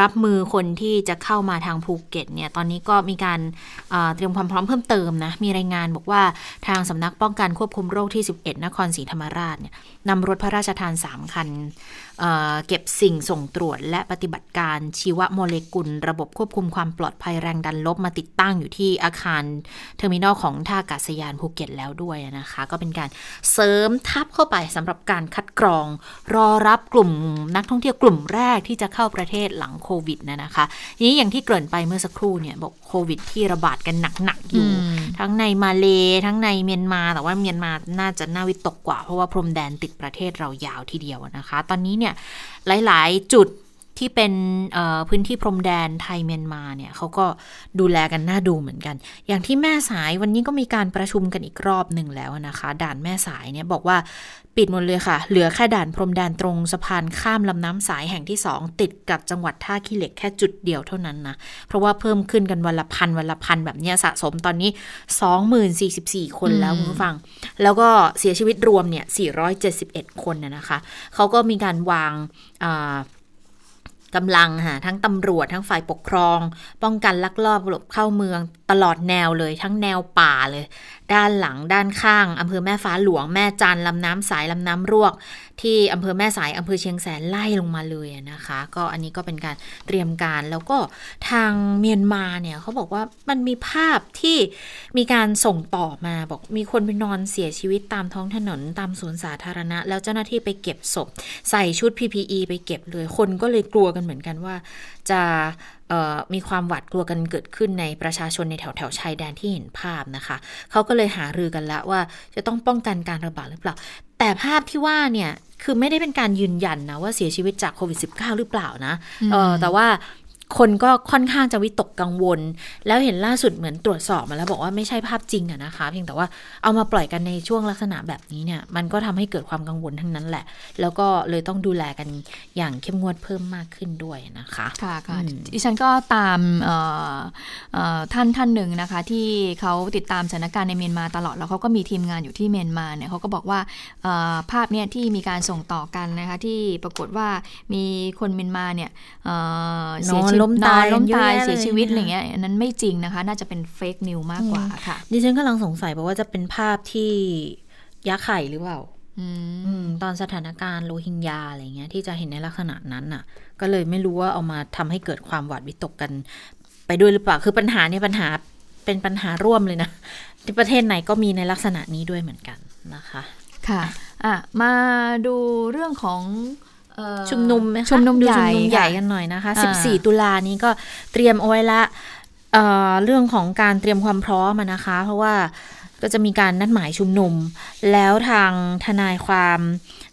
รับมือคนที่จะเข้ามาทางภูเก็ตเนี่ยตอนนี้ก็มีการเเตรียมความพร้อมเพิ่มเติมนะมีรายงานบอกว่าทางสำนักป้องกันควบคุมโรคที่ 11 นครศรีธรรมราชเนี่ยนำรถพระราชทาน 3 คันเก็บสิ่งส่งตรวจ และปฏิบัติการชีวโมเลกุล ระบบควบคุมความปลอดภัยแรงดันลบมาติดตั้งอยู่ที่อาคารเทอร์มินอลของท่าอากาศยานภูเก็ตแล้วด้วยนะคะ ก็เป็นการเสริมทับเข้าไปสำหรับการคัดกรอง รอรับกลุ่มนักท่องเที่ยวกลุ่มแรกที่จะเข้าประเทศหลังโควิดนะนะคะทีนี้อย่างที่เกริ่นไปเมื่อสักครู่เนี่ยบอกโควิดที่ระบาดกันหนักๆอยู่อืมทั้งในมาเลทั้งในเมียนมาแต่ว่าเมียนมาน่าจะน่าวิตกกว่าเพราะว่าพรมแดนติดประเทศเรายาวทีเดียวนะคะ ตอนนี้เนี่ยหลาย ๆ จุด ที่เป็นเอ่อพื้นที่พรมแดนไทยเมียนมาเนี่ยเขาก็ดูแลกันน่าดูเหมือนกัน อย่างที่แม่สายวันนี้ก็มีการประชุมกันอีกรอบหนึ่งแล้วนะคะ ด่านแม่สายเนี่ยบอกว่าปิดหมดเลยค่ะ เหลือแค่ด่านพรมแดนตรงสะพานข้ามลำน้ำสายแห่งที่สองติดกับจังหวัดท่าขี้เหล็กแค่จุดเดียวเท่านั้นนะ เพราะว่าเพิ่มขึ้นกันวันละพันวันละพันแบบเนี้ยสะสมตอนนี้ 2044 คนแล้วอืมคุณผู้ฟัง แล้วก็เสียชีวิตรวมเนี่ย471 คนนะนะคะ เขาก็มีการวางอ่า กำลังค่ะทั้งตำรวจทั้งฝ่ายปกครอง ป้องกันลักลอบหลบเข้าเมืองตลอดแนวเลย ทั้งแนวป่าเลยด้านหลังด้านข้างอำเภอแม่ฟ้าหลวงแม่จันลำน้ำสายลำน้ำรวก ที่อำเภอแม่สายอำเภอเชียงแสนไล่ลงมาเลยนะคะ ก็อันนี้ก็เป็นการเตรียมการแล้วก็ทางเมียนมาเนี่ยเขาบอกว่ามันมีภาพที่มีการส่งต่อมาบอกมีคนไปนอนเสียชีวิตตามท้องถนนตามสวนสาธารณะ แล้วเจ้าหน้าที่ไปเก็บศพ ใส่ชุด PPE ไปเก็บเลยคนก็เลยกลัวกันเหมือนกันว่าจะ มีความหวาดกลัวกันเกิดขึ้นในประชาชนในแถวแถวชายแดนที่เห็นภาพนะคะ เขาก็เลยหารือกันแล้วว่าจะต้องป้องกันการระบาดหรือเปล่า แต่ภาพที่ว่าเนี่ยคือไม่ได้เป็นการยืนยันนะว่าเสียชีวิตจากโควิด -19 หรือเปล่านะเออแต่ว่า คนก็ค่อนข้างจะวิตกกังวล แล้วเห็นล่าสุดเหมือนตรวจสอบมาแล้วบอกว่าไม่ใช่ภาพจริงอะนะคะ เพียงแต่ว่าเอามาปล่อยกันในช่วงลักษณะแบบนี้เนี่ย มันก็ทำให้เกิดความกังวลทั้งนั้นแหละ แล้วก็เลยต้องดูแลกันอย่างเข้มงวดเพิ่มมากขึ้นด้วยนะคะ ค่ะค่ะดิฉันก็ตามท่านท่านหนึ่งนะคะ ที่เขาติดตามสถานการณ์ในเมียนมาตลอดแล้วเขาก็มีทีมงานอยู่ที่เมียนมาเนี่ยเขาก็บอกว่าภาพเนี่ยที่มีการส่งต่อกันนะคะที่ปรากฏว่ามีคนเมียนมาเนี่ยเสียชีวิตล้มตายล้มตายเสียชีวิตอะไรเงี้ยนั้นไม่จริงนะคะ น่าจะเป็นเฟกนิวมากกว่าค่ะ ดิฉันกำลังสงสัยบอกว่าจะเป็นภาพที่ยักษ์ไข่หรือเปล่าตอนสถานการณ์โรฮิงญาอะไรเงี้ยที่จะเห็นในลักษณะนั้นน่ะ ก็เลยไม่รู้ว่าเอามาทำให้เกิดความหวาดวิตกกัน ไปด้วยหรือเปล่าคือปัญหาเนี่ยปัญหาเป็นปัญหาร่วมเลยนะที่ประเทศไหนก็มีในลักษณะนี้ด้วยเหมือนกันนะคะ ค่ะอะมาดูเรื่องของ ชุมนุมไหมชุมนุมใหญ่ใหญ่กันหน่อยนะคะ 14 ตุลานี้ก็เตรียมเอาไว้ละเเรื่องของการเตรียมความพร้อมนะคะ เพราะว่าก็จะมีการนัดหมายชุมนุม แล้วทางทนายความ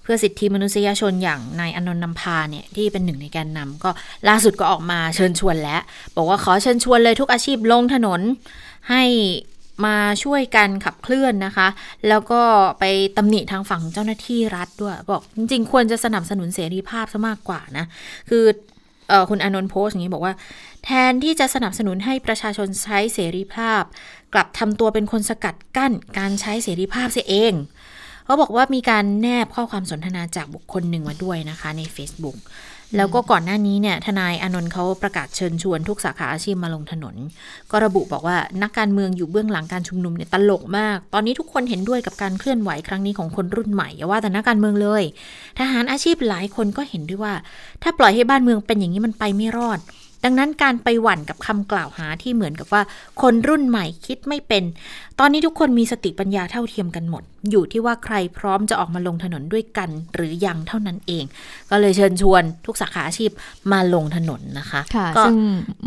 เพื่อสิทธิมนุษยชนอย่างนายอนนท์นำพาเนี่ยที่เป็นหนึ่งในแกนนำก็ล่าสุดก็ออกมาเชิญชวนแล้ว บอกว่าขอเชิญชวนเลยทุกอาชีพลงถนนให้ มาช่วยกันขับเคลื่อนนะคะ แล้วก็ไปตำหนิทางฝั่งเจ้าหน้าที่รัฐด้วย บอกจริงๆ ควรจะสนับสนุนเสรีภาพซะมากกว่านะ คืออคุณอนนท์โพสอย่างนี้บอกว่า แทนที่จะสนับสนุนให้ประชาชนใช้เสรีภาพ กลับทำตัวเป็นคนสกัดกั้นการใช้เสรีภาพเสียเอง เขาบอกว่ามีการแนบข้อความสนทนาจากบุคคลหนึ่งมาด้วยนะคะใน Facebook แล้วก็ก่อนหน้านี้เนี่ยทนายอนนท์เขาประกาศเชิญชวนทุกสาขาอาชีพมาลงถนน ก็ระบุบอกว่านักการเมืองอยู่เบื้องหลังการชุมนุมเนี่ยตลกมาก ตอนนี้ทุกคนเห็นด้วยกับการเคลื่อนไหวครั้งนี้ของคนรุ่นใหม่อย่าว่าแต่นักการเมืองเลย ทหารอาชีพหลายคนก็เห็นด้วยว่า ถ้าปล่อยให้บ้านเมืองเป็นอย่างนี้มันไปไม่รอด ดังนั้นการไปหวั่นกับคำกล่าวหาที่เหมือนกับว่า คนรุ่นใหม่คิดไม่เป็น ตอนนี้ทุกคนมีสติปัญญาเท่าเทียมกันหมดอยู่ที่ว่าใครพร้อมจะออกมาลงถนนด้วยกันหรือยังเท่านั้นเอง ก็เลยเชิญชวนทุกสาขาอาชีพมาลงถนนนะคะคะก็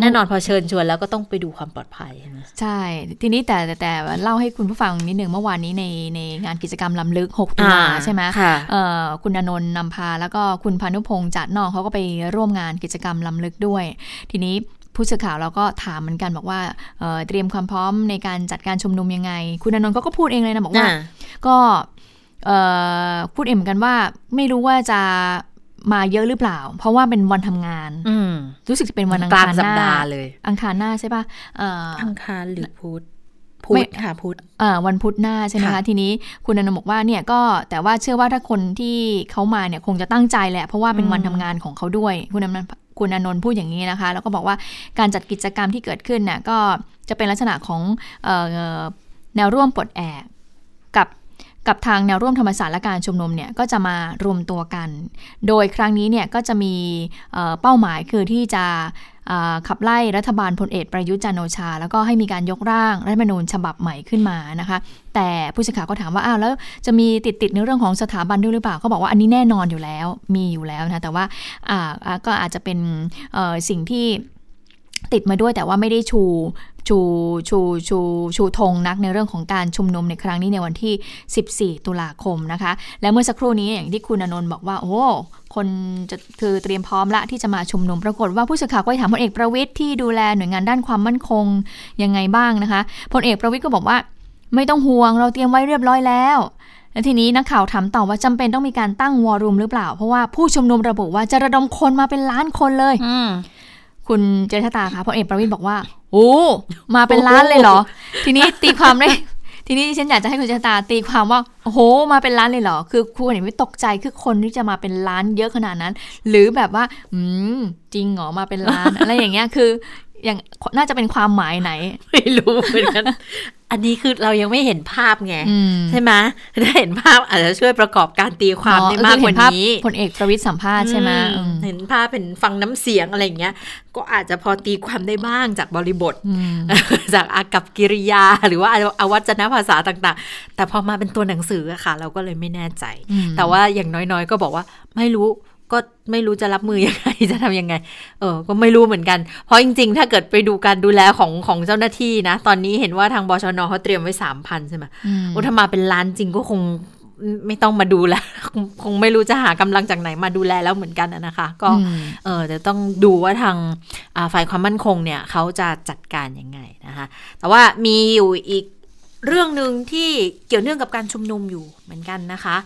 แน่นอนพอเชิญชวนแล้วก็ต้องไปดูความปลอดภัยใช่ ทีนี้แต่แต่แต่เล่าให้คุณผู้ฟังนิดหนึ่งเมื่อวานนี้ในในงานกิจกรรมลำลึก 6 ตุลาใช่ไหมคุณอนนท์นำพาแล้วก็คุณพานุพงษ์จัดนอกเขาก็ไปร่วมงานกิจกรรมลำลึกด้วย ทีนี้ ผู้สื่อข่าวเราก็ถามเหมือนกันบอกว่าเเตรียมความพร้อมในการจัดการชุมนุมยังไง คุณอนนท์ก็พูดเองเลยนะบอกว่า ก็พูดเองเหมือนกันว่าไม่รู้ว่าจะมาเยอะหรือเปล่า เพราะว่าเป็นวันทำงานรู้สึกจะเป็นวันอังคารหน้าเลย อังคารหน้าใช่ปะอังคารหรือพุธพุธค่ะพุธวันพุธหน้าใช่ไหมคะทีนี้คุณอนนท์บอกว่าเนี่ยก็แต่ว่าเชื่อว่าถ้าคนที่เขามาเนี่ยคงจะตั้งใจแหละ เพราะว่าเป็นวันทำงานของเขาด้วย คุณอนนท์ คุณอนนท์พูดอย่างนี้นะคะ แล้วก็บอกว่าการจัดกิจกรรมที่เกิดขึ้นน่ะก็จะเป็นลักษณะของแนวร่วมปลดแอกกับกับทางแนวร่วมธรรมศาสตร์และการชุมนุมเนี่ยก็จะมารวมตัวกัน โดยครั้งนี้เนี่ยก็จะมีเป้าหมายคือที่จะขับไล่รัฐบาลพลเอกประยุทธ์จันโอชา แล้วก็ให้มีการยกร่างรัฐมนูญฉบับใหม่ขึ้นมานะคะ แต่ผู้สื่อข่าวก็ถามว่าอ้าวแล้วจะมีติดติดในเรื่องของสถาบันด้วยหรือเปล่าเขาบอกว่าอันนี้แน่นอนอยู่แล้วมีอยู่แล้วนะแต่ว่าก็อาจจะเป็นสิ่งที่ติดมาด้วยแต่ว่าไม่ได้ชู ชูชูชูชูธงนักในเรื่องของการชุมนุมในครั้งนี้ในวันที่ 14 ตุลาคมนะคะ และเมื่อสักครู่นี้อย่างที่คุณอนนท์บอกว่า โอ้คนจะคือเตรียมพร้อมละที่จะมาชุมนุมปรากฏว่าผู้สื่อข่าวก็ถามพลเอกประวิทย์ที่ดูแลหน่วยงานด้านความมั่นคงยังไงบ้างนะคะพลเอกประวิทย์ก็บอกว่า ไม่ต้องห่วงเราเตรียมไว้เรียบร้อยแล้วและทีนี้นักข่าวถามต่อว่าจำเป็นต้องมีการตั้งวอร์รุมหรือเปล่า เพราะว่าผู้ชุมนุมระบุว่าจะระดมคนมาเป็นล้านคนเลย คุณเจษตาคะพลเอกประวิทย์บอกว่าโอ้มาเป็นล้านเลยเหรอ ทีนี้ตีความได้ทีนี้ฉันอยากจะให้คุณเจษตาตีความว่าโอ้โห มาเป็นล้านเลยเหรอ คือคุณเห็นไม่ตกใจคือคนที่จะมาเป็นล้านเยอะขนาดนั้น หรือแบบว่า อืมจริงเหรอมาเป็นล้านอะไรอย่างเงี้ยคือ ยังน่าจะเป็นความหมายไหน ไม่รู้เหมือนกันอันนี้คือเรายังไม่เห็นภาพไงอืมใช่ไหมถ้าเห็นภาพอาจจะช่วยประกอบการตีความได้มากกว่าเห็ภพนี้พลเอกประวิตยสัมภาษณ์ใช่ไหมอือืมเห็นภาพเป็นฟังน้ำเสียงอะไรอย่างเงี้ย ก็อาจจะพอตีความได้บ้างจากบริบทอืมจากอากับกิริยา หรือว่าอวัจนภาษาต่างๆ แต่พอมาเป็นตัวหนังสืออะค่ะ เราก็เลยไม่แน่ใจอืมแต่ว่าอย่างน้อยๆ ก็บอกว่าไม่รู้ ก็ไม่รู้จะรับมือยังไงจะทำยังไง เออ ก็ไม่รู้เหมือนกัน เพราะจริงๆ ถ้าเกิดไปดูการดูแลของของเจ้าหน้าที่นะ ตอนนี้เห็นว่าทางบชนเขาเตรียมไว้สามพันใช่ไหมอืมโอ้ถ้ามาเป็นล้านจริงก็คงไม่ต้องมาดูแลคงคงไม่รู้จะหากำลังจากไหนมาดูแลแล้วเหมือนกันอะนะคะ ก็อืมเออจะต้องดูว่าทางอ่าฝ่ายความมั่นคงเนี่ยเขาจะจัดการยังไงนะคะ แต่ว่ามีอยู่อีกเรื่องหนึ่งที่เกี่ยวเนื่องกับการชุมนุมอยู่เหมือนกันนะคะ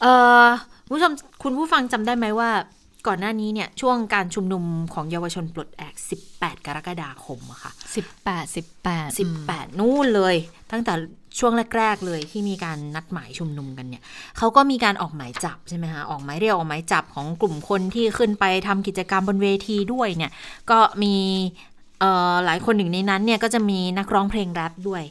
เออคุณ ผู้ชมคุณผู้ฟังจำได้ไหมว่า ก่อนหน้านี้เนี่ยช่วงการชุมนุมของเยาวชนปลดแอก 18 กรกฎาคมอะค่ะสิบแปดสิบแปด18 นู่นเลย ตั้งแต่ช่วงแรก ๆ เลยที่มีการนัดหมายชุมนุมกันเนี่ยเขาก็มีการออกหมายจับใช่ไหมคะออกหมายเรียกออกหมายจับของกลุ่มคนที่ขึ้นไปทำกิจกรรมบนเวทีด้วยเนี่ยก็มีเอ่อหลายคนหนึ่งในนั้นเนี่ยก็จะมีนักร้องเพลงแรปด้วย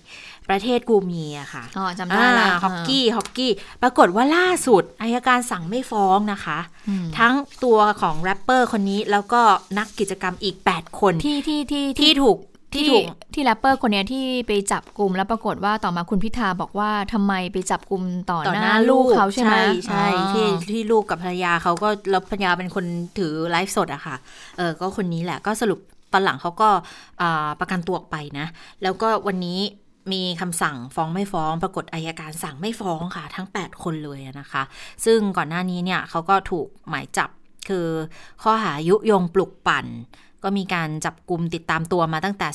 ประเทศกูมีอะค่ะอ๋อจำได้ละอ่าฮอกกี้ฮอกกี้ ปรากฏว่าล่าสุดอัยการสั่งไม่ฟ้องนะคะอืมทั้งตัวของแรปเปอร์คนนี้แล้วก็นักกิจกรรมอีก 8 คนที่ที่ที่ที่ถูกที่ที่ถูกที่แรปเปอร์คนเนี้ยที่ไปจับกลุ่มแล้วปรากฏว่าต่อมาคุณพิธาบอกว่าทำไมไปจับกลุ่มต่อต่อหหน้าน้าลูลูกกเขาใช่ไหมใช่อ๋อที่ที่ลูกกับภรรยาเขาก็แล้วภรรยาเป็นคนถือไลฟ์สดอะค่ะเออก็คนนี้แหละก็สรุปตอนหลังเขาก็อ่าประกันตัวออกไปนะ แล้วก็วันนี้ มีคำสั่งฟ้องไม่ฟ้อง ปรากฏอายการสั่งไม่ฟ้องค่ะ ทั้ง 8 คนเลยนะคะ ซึ่งก่อนหน้านี้เนี่ยเขาก็ถูกหมายจับคือข้อหายุยงปลุกปั่น ก็มีการจับกลุ่มติดตามตัวมาตั้งแต่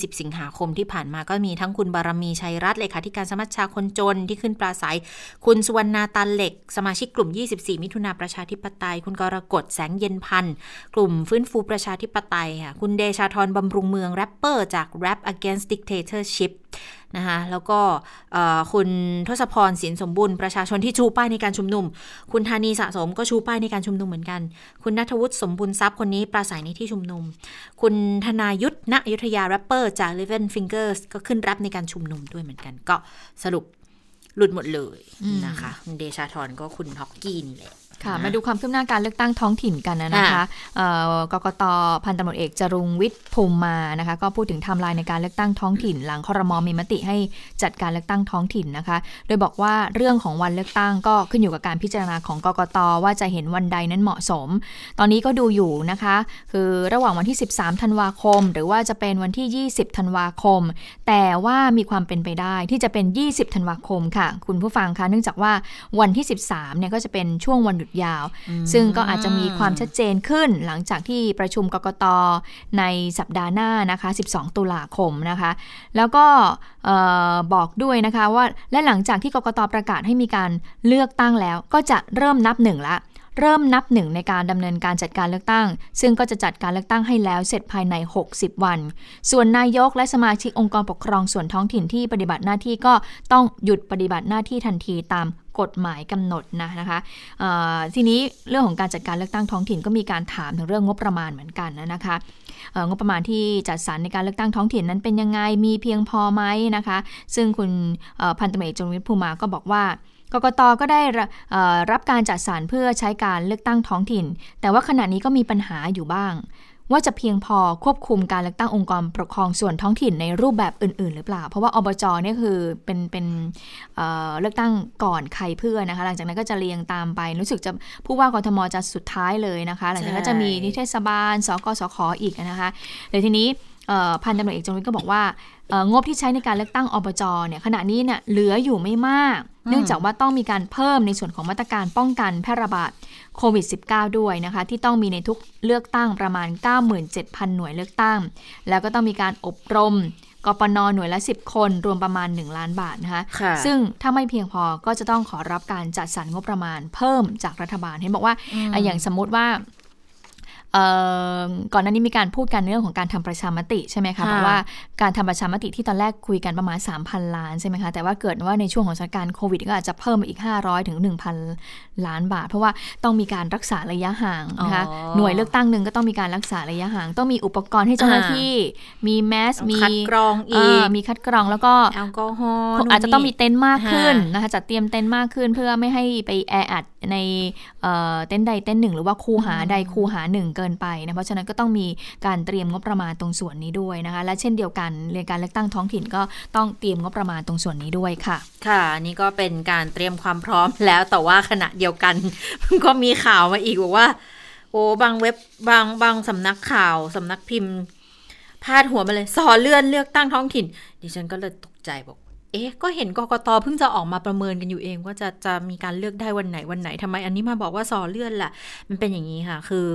19-20 สิงหาคมที่ผ่านมาก็มีทั้งคุณบารมีชัยรัตน์เลขาธิการสมัชชาคนจนที่ขึ้นปราศัย คุณสุวรรณาตันเหล็ก สมาชิกกลุ่ม 24 มิถุนาประชาธิปไตย คุณกรกฎแสงเย็นพันธ์กลุ่มฟื้นฟูประชาธิปไตยค่ะคุณเดชาธรบำรุงเมืองแรปเปอร์จาก Rap Against Dictatorship นะคะแล้วก็คุณทศพรศินสมบุญประชาชนที่ชูป้ายในการชุมนุม คุณธานีสะสมก็ชูป้ายในการชุมนุมเหมือนกัน คุณนัทวุฒิสมบุญทรัพย์คนนี้ปราศัยในที่ชุมนุม คุณธนายุทธณยุทธยาแรปเปอร์จาก Eleven Fingers ก็ขึ้นแรปในการชุมนุมด้วยเหมือนกัน ก็สรุปหลุดหมดเลยนะคะคุณเดชาธรก็คุณฮอกกี้นี่แหละ ค่ะนมาดูความคืบหน้าการเลือกตั้งท้องถิ่นกันนะคะค่ะเอ่อกกตพันตำรวจเอกจรุงวิทย์ภูมิมานะคะ ก็พูดถึงไทม์ไลน์ในการเลือกตั้งท้องถิ่น หลังครมมีมติให้จัดการเลือกตั้งท้องถิ่นนะคะ โดยบอกว่าเรื่องของวันเลือกตั้งก็ขึ้นอยู่กับการพิจารณาของกกตว่าจะเห็นวันใดนั้นเหมาะสม ตอนนี้ก็ดูอยู่นะคะ คือระหว่างวันที่ 13ธันวาคม หรือว่าจะเป็นวันที่ 20ธันวาคม แต่ว่ามีความเป็นไปได้ที่จะเป็น 20ธันวาคมค่ะ คุณผู้ฟังคะเนื่องจากว่าวันที่ 13เนี่ยก็จะเป็นช่วงวันหยุดยาว ซึ่งก็อาจจะมีความชัดเจนขึ้นหลังจากที่ประชุมกกตในสัปดาห์หน้านะคะ 12 ตุลาคมนะคะ แล้วก็เอ่อบอกด้วยนะคะว่าและหลังจากที่กกตประกาศให้มีการเลือกตั้งแล้ว ก็จะเริ่มนับหนึ่งละเริ่มนับหนึ่งในการดำเนินการจัดการเลือกตั้ง ซึ่งก็จะจัดการเลือกตั้งให้แล้วเสร็จภายใน 60 วัน ส่วนนายกและสมาชิกองค์กรปกครองส่วนท้องถิ่นที่ปฏิบัติหน้าที่ก็ต้องหยุดปฏิบัติหน้าที่ทันทีตาม กฎหมายกำหนดนะนะคะทีนี้เรื่องของการจัดการเลือกตั้งท้องถิ่นก็มีการถามถึงเรื่องงบประมาณเหมือนกันนะคะเอ่องบประมาณที่จัดสรรในการเลือกตั้งท้องถิ่นนั้นเป็นยังไงมีเพียงพอไหมนะคะ ซึ่งคุณพันตำรวจเอกจงวิทย์ภูมาก็บอกว่ากกตก็ได้รับการจัดสรรเพื่อใช้การเลือกตั้งท้องถิ่น แต่ว่าขณะนี้ก็มีปัญหาอยู่บ้าง ว่าจะเพียงพอควบคุมการเลือกตั้งองค์กรปกครองส่วนท้องถิ่นในรูปแบบอื่น ๆ หรือเปล่า เพราะว่าอบจเนี่ยคือเป็นเป็นเเลือกตั้งก่อนใครเพื่อนะคะ หลังจากนั้นก็จะเรียงตามไป รู้สึกจะผู้ว่ากทมจะสุดท้ายเลยนะคะ หลังจากนั้นก็จะมีนิเทศบาล สกสขอีกนะคะเดี๋ยทีนี้พันตำรวจเอกจงวิทย์ก็บอกว่างบที่ใช้ในการเลือกตั้งอบจเนี่ยขณะนี้เนี่ยเหลืออยู่ไม่มาก เนื่องจากว่าต้องมีการเพิ่มในส่วนของมาตรการป้องกันแพร่ระบาดโควิด -19 ด้วยนะคะ ที่ต้องมีในทุกเลือกตั้งประมาณ 97,000 หน่วยเลือกตั้ง แล้วก็ต้องมีการอบรมกปนหน่วยละ 10 คนรวมประมาณ 1 ล้านบาทนะคะค่ะซึ่งถ้าไม่เพียงพอก็จะต้องขอรับการจัดสรรงบประมาณเพิ่มจากรัฐบาลเห็นบอกว่าอะอย่างสมมุติว่า ก่อนหน้านี้มีการพูดกันเรื่องของการทำประชามติใช่ไหมคะบอกว่าการทำประชามติที่ตอนแรกคุยกันประมาณ 3,000 ล้านใช่ไหมคะแต่ว่าเกิดว่าในช่วงของสถานการณ์โควิดก็อาจจะเพิ่มอีก 500 ถึง 1,000 ล้านบาท เพราะว่าต้องมีการรักษาระยะห่างนะคะหน่วยเลือกตั้งหนึ่งก็ต้องมีการรักษาระยะห่าง ต้องมีอุปกรณ์ให้เจ้าหน้าที่มีแมสมีคัดกรองอีกมีคัดกรองแล้วก็แอลกอฮอล์อาจจะต้องมีเต็นท์มากขึ้นนะคะจัดเตรียมเต็นท์มากขึ้นเพื่อไม่ให้ไปแออัด ในเต็นท์ใดเต็นท์หนึ่ง หรือว่าคูหาใดคูหาหนึ่งเกินไปนะเพราะฉะนั้นก็ต้องมีการเตรียมงบประมาณตรงส่วนนี้ด้วยนะคะ และเช่นเดียวกันเรื่องการเลือกตั้งท้องถิ่นก็ต้องเตรียมงบประมาณตรงส่วนนี้ด้วยค่ะ ค่ะนี่ก็เป็นการเตรียมความพร้อมแล้วแต่ว่าขณะเดียวกันก็มีข่าวมาอีกบอกว่า โอ้บางเว็บบางบางสำนักข่าวสำนักพิมพ์พาดหัวมาเลยสอเลื่อนเลือกตั้งท้องถิ่น ดิฉันก็เลยตกใจบอก เอ๊ะ ก็เห็นกกตเพิ่งจะออกมาประเมินกันอยู่เอง ว่าจะจะมีการเลือกได้วันไหนวันไหนทำไม อันนี้มาบอกว่าสอเลื่อนล่ะ มันเป็นอย่างนี้ค่ะ คือ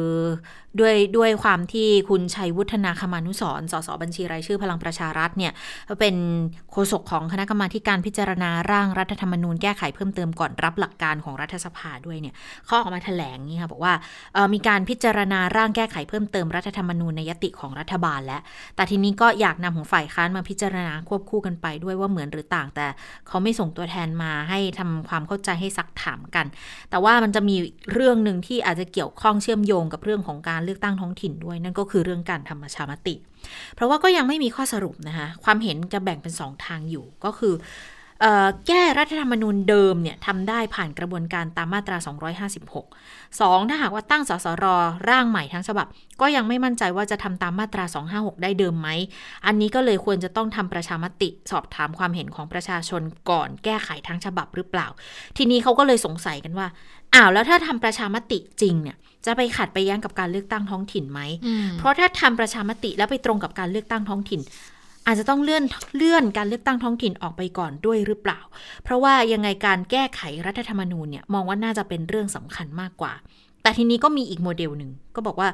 ด้วยด้วยความที่คุณชัยวุฒนาคมานุสรสสบัญชีรายชื่อพลังประชารัฐเนี่ยเป็นโฆษกของคณะกรรมาการพิจารณาร่างรัฐธรรมนูญแก้ไขเพิ่มเติมก่อนรับหลักการของรัฐสภาด้วยเนี่ยเขาออกมาแถลงนี่ค่ะบอกว่ามีการพิจารณาร่างแก้ไขเพิ่มเติมรัฐธรรมนูญในยติของรัฐบาลแล้วแต่ทีนี้ก็อยากนำของฝ่ายค้านมาพิจารณาควบคู่กันไปด้วยว่าเหมือนหรือต่าง แต่เขาไม่ส่งตัวแทนมาให้ทำความเข้าใจให้ซักถามกัน แต่ว่ามันจะมีเรื่องหนึ่งที่อาจจะเกี่ยวข้องเชื่อมโยงกับเรื่องของการเลือกตั้งท้องถิ่นด้วย นั่นก็คือเรื่องการทำประชามติ เพราะว่าก็ยังไม่มีข้อสรุปนะคะความเห็นจะแบ่งเป็นสองทางอยู่ก็คือ แก้รัฐธรรมนูญเดิมเนี่ยทำได้ผ่านกระบวนการตามมาตรา 256 2 ถ้าหากว่าตั้งสสรร่างใหม่ทั้งฉบับ ก็ยังไม่มั่นใจว่าจะทำตามมาตรา 256 ได้เดิมไหม อันนี้ก็เลยควรจะต้องทำประชามติสอบถามความเห็นของประชาชนก่อนแก้ไขทั้งฉบับหรือเปล่า ทีนี้เขาก็เลยสงสัยกันว่าอ้าวแล้วถ้าทำประชามติจริงเนี่ยจะไปขัดไปแย้งกับการเลือกตั้งท้องถิ่นไหม เพราะถ้าทำประชามติแล้วไปตรงกับการเลือกตั้งท้องถิ่น อาจจะต้องเลื่อนเลื่อนการเลือกตั้งท้องถิ่นออกไปก่อนด้วยหรือเปล่า เพราะว่ายังไงการแก้ไขรัฐธรรมนูญเนี่ยมองว่าน่าจะเป็นเรื่องสำคัญมากกว่า แต่ทีนี้ก็มีอีกโมเดลหนึ่งก็บอกว่า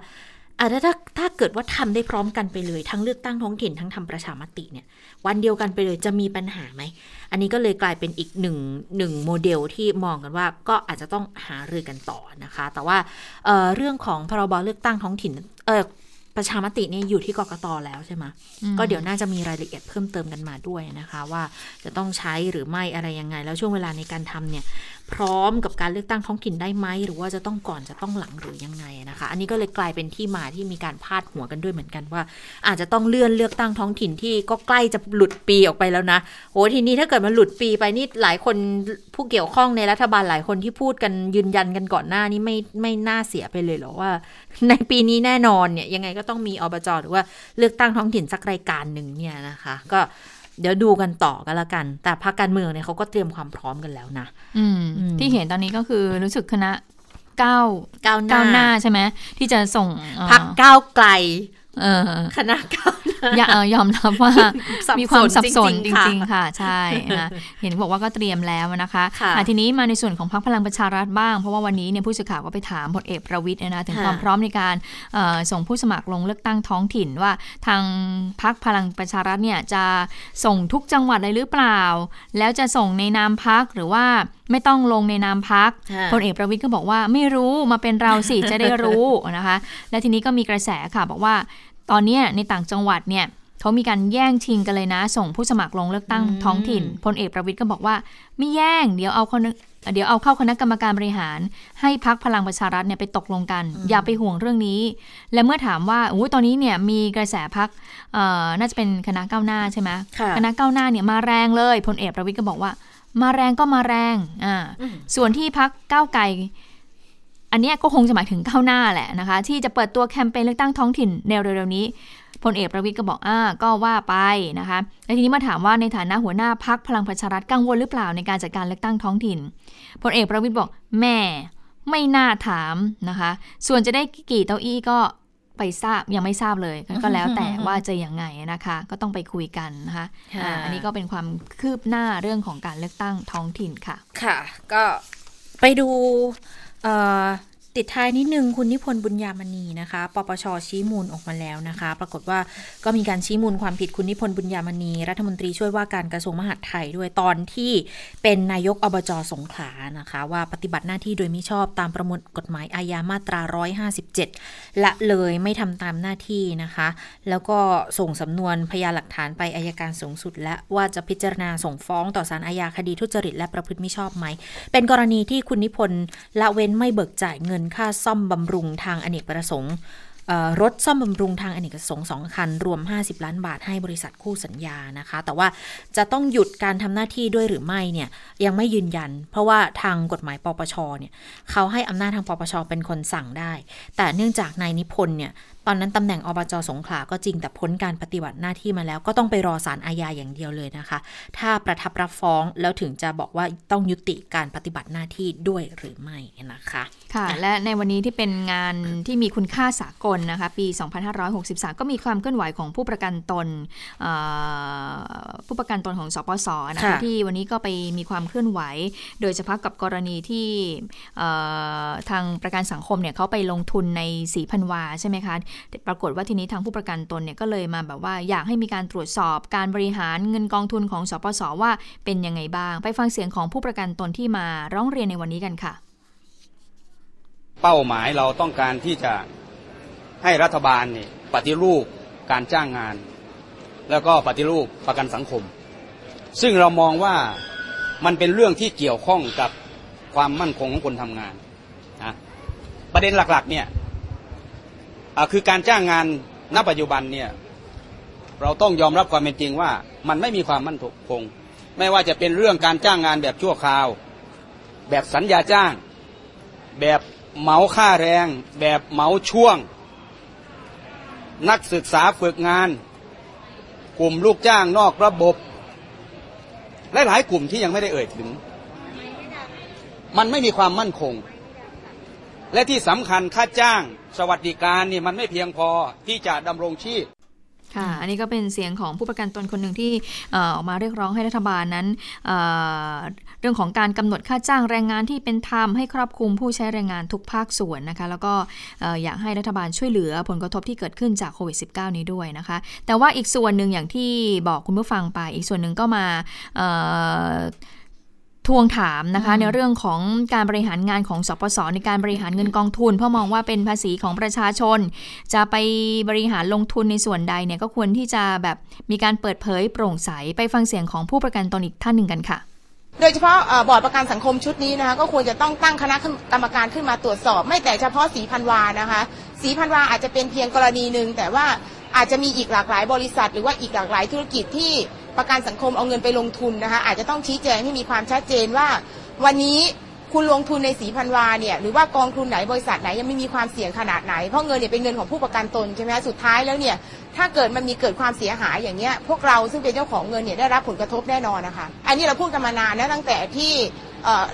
อาจจะถ้าถ้าเกิดว่าทำได้พร้อมกันไปเลย ทั้งเลือกตั้งท้องถิ่นทั้งทำประชามติเนี่ยวันเดียวกันไปเลยจะมีปัญหาไหม อันนี้ก็เลยกลายเป็นอีกหนึ่งหนึ่งโมเดลที่มองกันว่าก็อาจจะต้องหารือกันต่อนะคะ แต่ว่าเเรื่องของพรบเลือกตั้งท้องถิ่นเออ ประชามตินี่อยู่ที่กกตแล้วใช่ไหมก็เดี๋ยวน่าจะมีรายละเอียดเพิ่มเติมกันมาด้วยนะคะ ว่าจะต้องใช้หรือไม่อะไรยังไง แล้วช่วงเวลาในการทำเนี่ย พร้อมกับการเลือกตั้งท้องถิ่นได้ไหมหรือว่าจะต้องก่อนจะต้องหลังหรือยังไงนะคะ อันนี้ก็เลยกลายเป็นที่มาที่มีการพาดหัวกันด้วยเหมือนกันว่า อาจจะต้องเลื่อนเลือกตั้งท้องถิ่นที่ก็ใกล้จะหลุดปีออกไปแล้วนะโอ้ทีนี้ถ้าเกิดมันหลุดปีไปนี่หลายคนผู้เกี่ยวข้องในรัฐบาลหลายคนที่พูดกันยืนยันกันก่อนหน้านี้ไม่ไม่น่าเสียไปเลยหรอว่า ในปีนี้แน่นอนเนี่ยยังไงก็ต้องมีอบจหรือว่าเลือกตั้งท้องถิ่นสักรายการหนึ่งเนี่ยนะคะ ก็ เดี๋ยวดูกันต่อกันละกัน แต่พรรคการเมืองเนี่ยเขาก็เตรียมความพร้อมกันแล้วนะที่เห็นตอนนี้ก็คือรู้สึกคณะก้าวก้าวหน้าใช่ไหมที่จะส่งพักก้าวไกล คณะก้าวยอมรับว่ามีความสับสนจริง ๆ ค่ะ ใช่นะเห็นบอกว่าก็เตรียมแล้วนะคะทีนี้มาในส่วนของพรรคพลังประชารัฐบ้าง เพราะว่าวันนี้เนี่ยผู้สื่อข่าวก็ไปถามพลเอกประวิทย์นะถึงความพร้อมในการส่งผู้สมัครลงเลือกตั้งท้องถิ่นว่าทางพรรคพลังประชารัฐเนี่ยจะส่งทุกจังหวัดเลยหรือเปล่า แล้วจะส่งในนามพักหรือว่าไม่ต้องลงในนามพักพลเอกประวิทย์ก็บอกว่าไม่รู้มาเป็นเราสิจะได้รู้นะคะ และทีนี้ก็มีกระแสค่ะบอกว่า ตอนนี้ในต่างจังหวัดเนี่ยเขามีการแย่งชิงกันเลยนะ ส่งผู้สมัครลงเลือกตั้งท้องถิ่นพลเอกประวิทย์ก็บอกว่าไม่แย่ง เดี๋ยวเอาคนเดี๋ยวเอาเข้าคณะกรรมการบริหาร ให้พักพลังประชารัฐเนี่ยไปตกลงกัน อย่าไปห่วงเรื่องนี้ และเมื่อถามว่าโอ้ตอนนี้เนี่ยมีกระแสพักน่าจะเป็นคณะก้าวหน้าใช่ไหมคณะก้าวหน้าเนี่ยมาแรงเลยพลเอกประวิทย์ก็บอกว่า มาแรงก็มาแรงอ่าส่วนที่พักก้าวไกลอันนี้ก็คงจะหมายถึงก้าวหน้าแหละนะคะ ที่จะเปิดตัวแคมเปญเลือกตั้งท้องถิ่นในเร็วๆนี้พลเอกประวิทย์ก็บอกอ่าก็ว่าไปนะคะแล้วทีนี้มาถามว่าในฐานะหัวหน้าพักพลังประชารัฐกังวลหรือเปล่าในการจัดการเลือกตั้งท้องถิ่นพลเอกประวิทย์บอกแม่ไม่น่าถามนะคะ ส่วนจะได้กี่เต้าอี้ก็ ไปทราบยังไม่ทราบเลยก็แล้วแต่ว่าจะยังไงนะคะ ก็ต้องไปคุยกันนะคะอันนี้ก็เป็นความคืบหน้าเรื่องของการเลือกตั้งท้องถิ่นค่ะ ค่ะ ก็ไปดู ติดท้ายนิดนึงคุณนิพนธ์บุญญามณีนะคะ ปปชชี้มูลออกมาแล้วนะคะ ปรากฏว่าก็มีการชี้มูลความผิดคุณนิพนธ์บุญญามณี รัฐมนตรีช่วยว่าการกระทรวงมหาดไทยด้วยตอนที่เป็นนายกอบจสงขลานะคะ ว่าปฏิบัติหน้าที่โดยมิชอบตามประมวลกฎหมายอาญามาตรา 157 ละเลยไม่ทำตามหน้าที่นะคะ แล้วก็ส่งสำนวนพยานหลักฐานไปอายการสูงสุด และว่าจะพิจารณาส่งฟ้องต่อศาลอาญาคดีทุจริตและประพฤติมิชอบไหมเป็นกรณีที่คุณนิพนธ์ละเว้นไม่เบิกจ่ายเงินค่าซ่อมบำรุงทางอเนกประสงค์รถซ่อมบำรุงทางอเนกประสงค์สองคัน รวม 50 ล้านบาทให้บริษัทคู่สัญญานะคะ แต่ว่าจะต้องหยุดการทำหน้าที่ด้วยหรือไม่เนี่ยยังไม่ยืนยัน เพราะว่าทางกฎหมายปปชเนี่ยเขาให้อำนาจทางปปชเป็นคนสั่งได้ แต่เนื่องจากนายนิพนธ์เนี่ย ตอนนั้นตำแหน่งอบจสงขลาก็จริงแต่พ้นการปฏิบัติหน้าที่มาแล้ว ก็ต้องไปรอสารอาญาอย่างเดียวเลยนะคะ ถ้าประทับรับฟ้องแล้วถึงจะบอกว่าต้องยุติการปฏิบัติหน้าที่ด้วยหรือไม่นะคะค่ะ และในวันนี้ที่เป็นงานที่มีคุณค่าสากลนะคะ ปี 2563 ก็มีความเคลื่อนไหวของผู้ประกันตนเอ่อผู้ประกันตนของสปสนะคะค่ะที่วันนี้ก็ไปมีความเคลื่อนไหว โดยเฉพาะกับกรณีที่เอ่อทางประกันสังคมเนี่ยเขาไปลงทุนในสีพันวาใช่ไหมคะปรากฏว่าทีนี้ทางผู้ประกันตนเนี่ยก็เลยมาแบบว่าอยากให้มีการตรวจสอบการบริหารเงินกองทุนของสปสว่าเป็นยังไงบ้าง ไปฟังเสียงของผู้ประกันตนที่มาร้องเรียนในวันนี้กันค่ะ เป้าหมายเราต้องการที่จะให้รัฐบาลนี่ปฏิรูปการจ้างงาน แล้วก็ปฏิรูปประกันสังคม ซึ่งเรามองว่ามันเป็นเรื่องที่เกี่ยวข้องกับความมั่นคงของคนทำงานนะประเด็นหลักๆเนี่ย คือการจ้างงานณปัจจุบันเนี่ยเราต้องยอมรับความเป็นจริงว่ามันไม่มีความมั่นคง ไม่ว่าจะเป็นเรื่องการจ้างงานแบบชั่วคราว แบบสัญญาจ้าง แบบเหมาค่าแรง แบบเหมาช่วง นักศึกษาฝึกงาน กลุ่มลูกจ้างนอกระบบ และหลายกลุ่มที่ยังไม่ได้เอ่ยถึง มันไม่มีความมั่นคง และที่สำคัญค่าจ้างสวัสดิการนี่มันไม่เพียงพอที่จะดำรงชีพค่ะ อันนี้ก็เป็นเสียงของผู้ประกันตนคนหนึ่งที่อออกมาเรียกร้องให้รัฐบาลนั้นเเรื่องของการกำหนดค่าจ้างแรงงานที่เป็นธรรมให้ครอบคลุมผู้ใช้แรงงานทุกภาคส่วนนะคะ แล้วก็ออยากให้รัฐบาลช่วยเหลือผลกระทบที่เกิดขึ้นจากโควิด -19 นี้ด้วยนะคะ แต่ว่าอีกส่วนหนึ่งอย่างที่บอกคุณผู้ฟังไป อีกส่วนหนึ่งก็มา ทวงถามนะคะในเรื่องของการบริหารงานของสปสในการบริหารเงินกองทุน เพราะมองว่าเป็นภาษีของประชาชน จะไปบริหารลงทุนในส่วนใดเนี่ยก็ควรที่จะแบบมีการเปิดเผยโปร่งใสไปฟังเสียงของผู้ประกันตนอีกท่านหนึ่งกันค่ะโดยเฉพาะเอ่อบอร์ดประกันสังคมชุดนี้นะคะก็ควรจะต้องตั้งคณะกรรมการขึ้นมาตรวจสอบ ไม่แต่เฉพาะสีพันวานะคะสีพันวาอาจจะเป็นเพียงกรณีหนึ่งแต่ว่าอาจจะมีอีกหลากหลายบริษัท หรือว่าอีกหลากหลายธุรกิจที่ ประกันสังคมเอาเงินไปลงทุนนะคะอาจจะต้องชี้แจงให้มีความชัดเจนว่า วันนี้คุณลงทุนในสีพันวาเนี่ยหรือว่ากองทุนไหนบริษัทไหนยังไม่มีความเสี่ยงขนาดไหนเพราะเงินเนี่ยเป็นเงินของผู้ประกันตนใช่ไหมสุดท้ายแล้วเนี่ยถ้าเกิดมันมีเกิดความเสียหายอย่างเงี้ยพวกเราซึ่งเป็นเจ้าของเงินเนี่ยได้รับผลกระทบแน่นอนนะคะอันนี้เราพูดกันมานานนะตั้งแต่ที่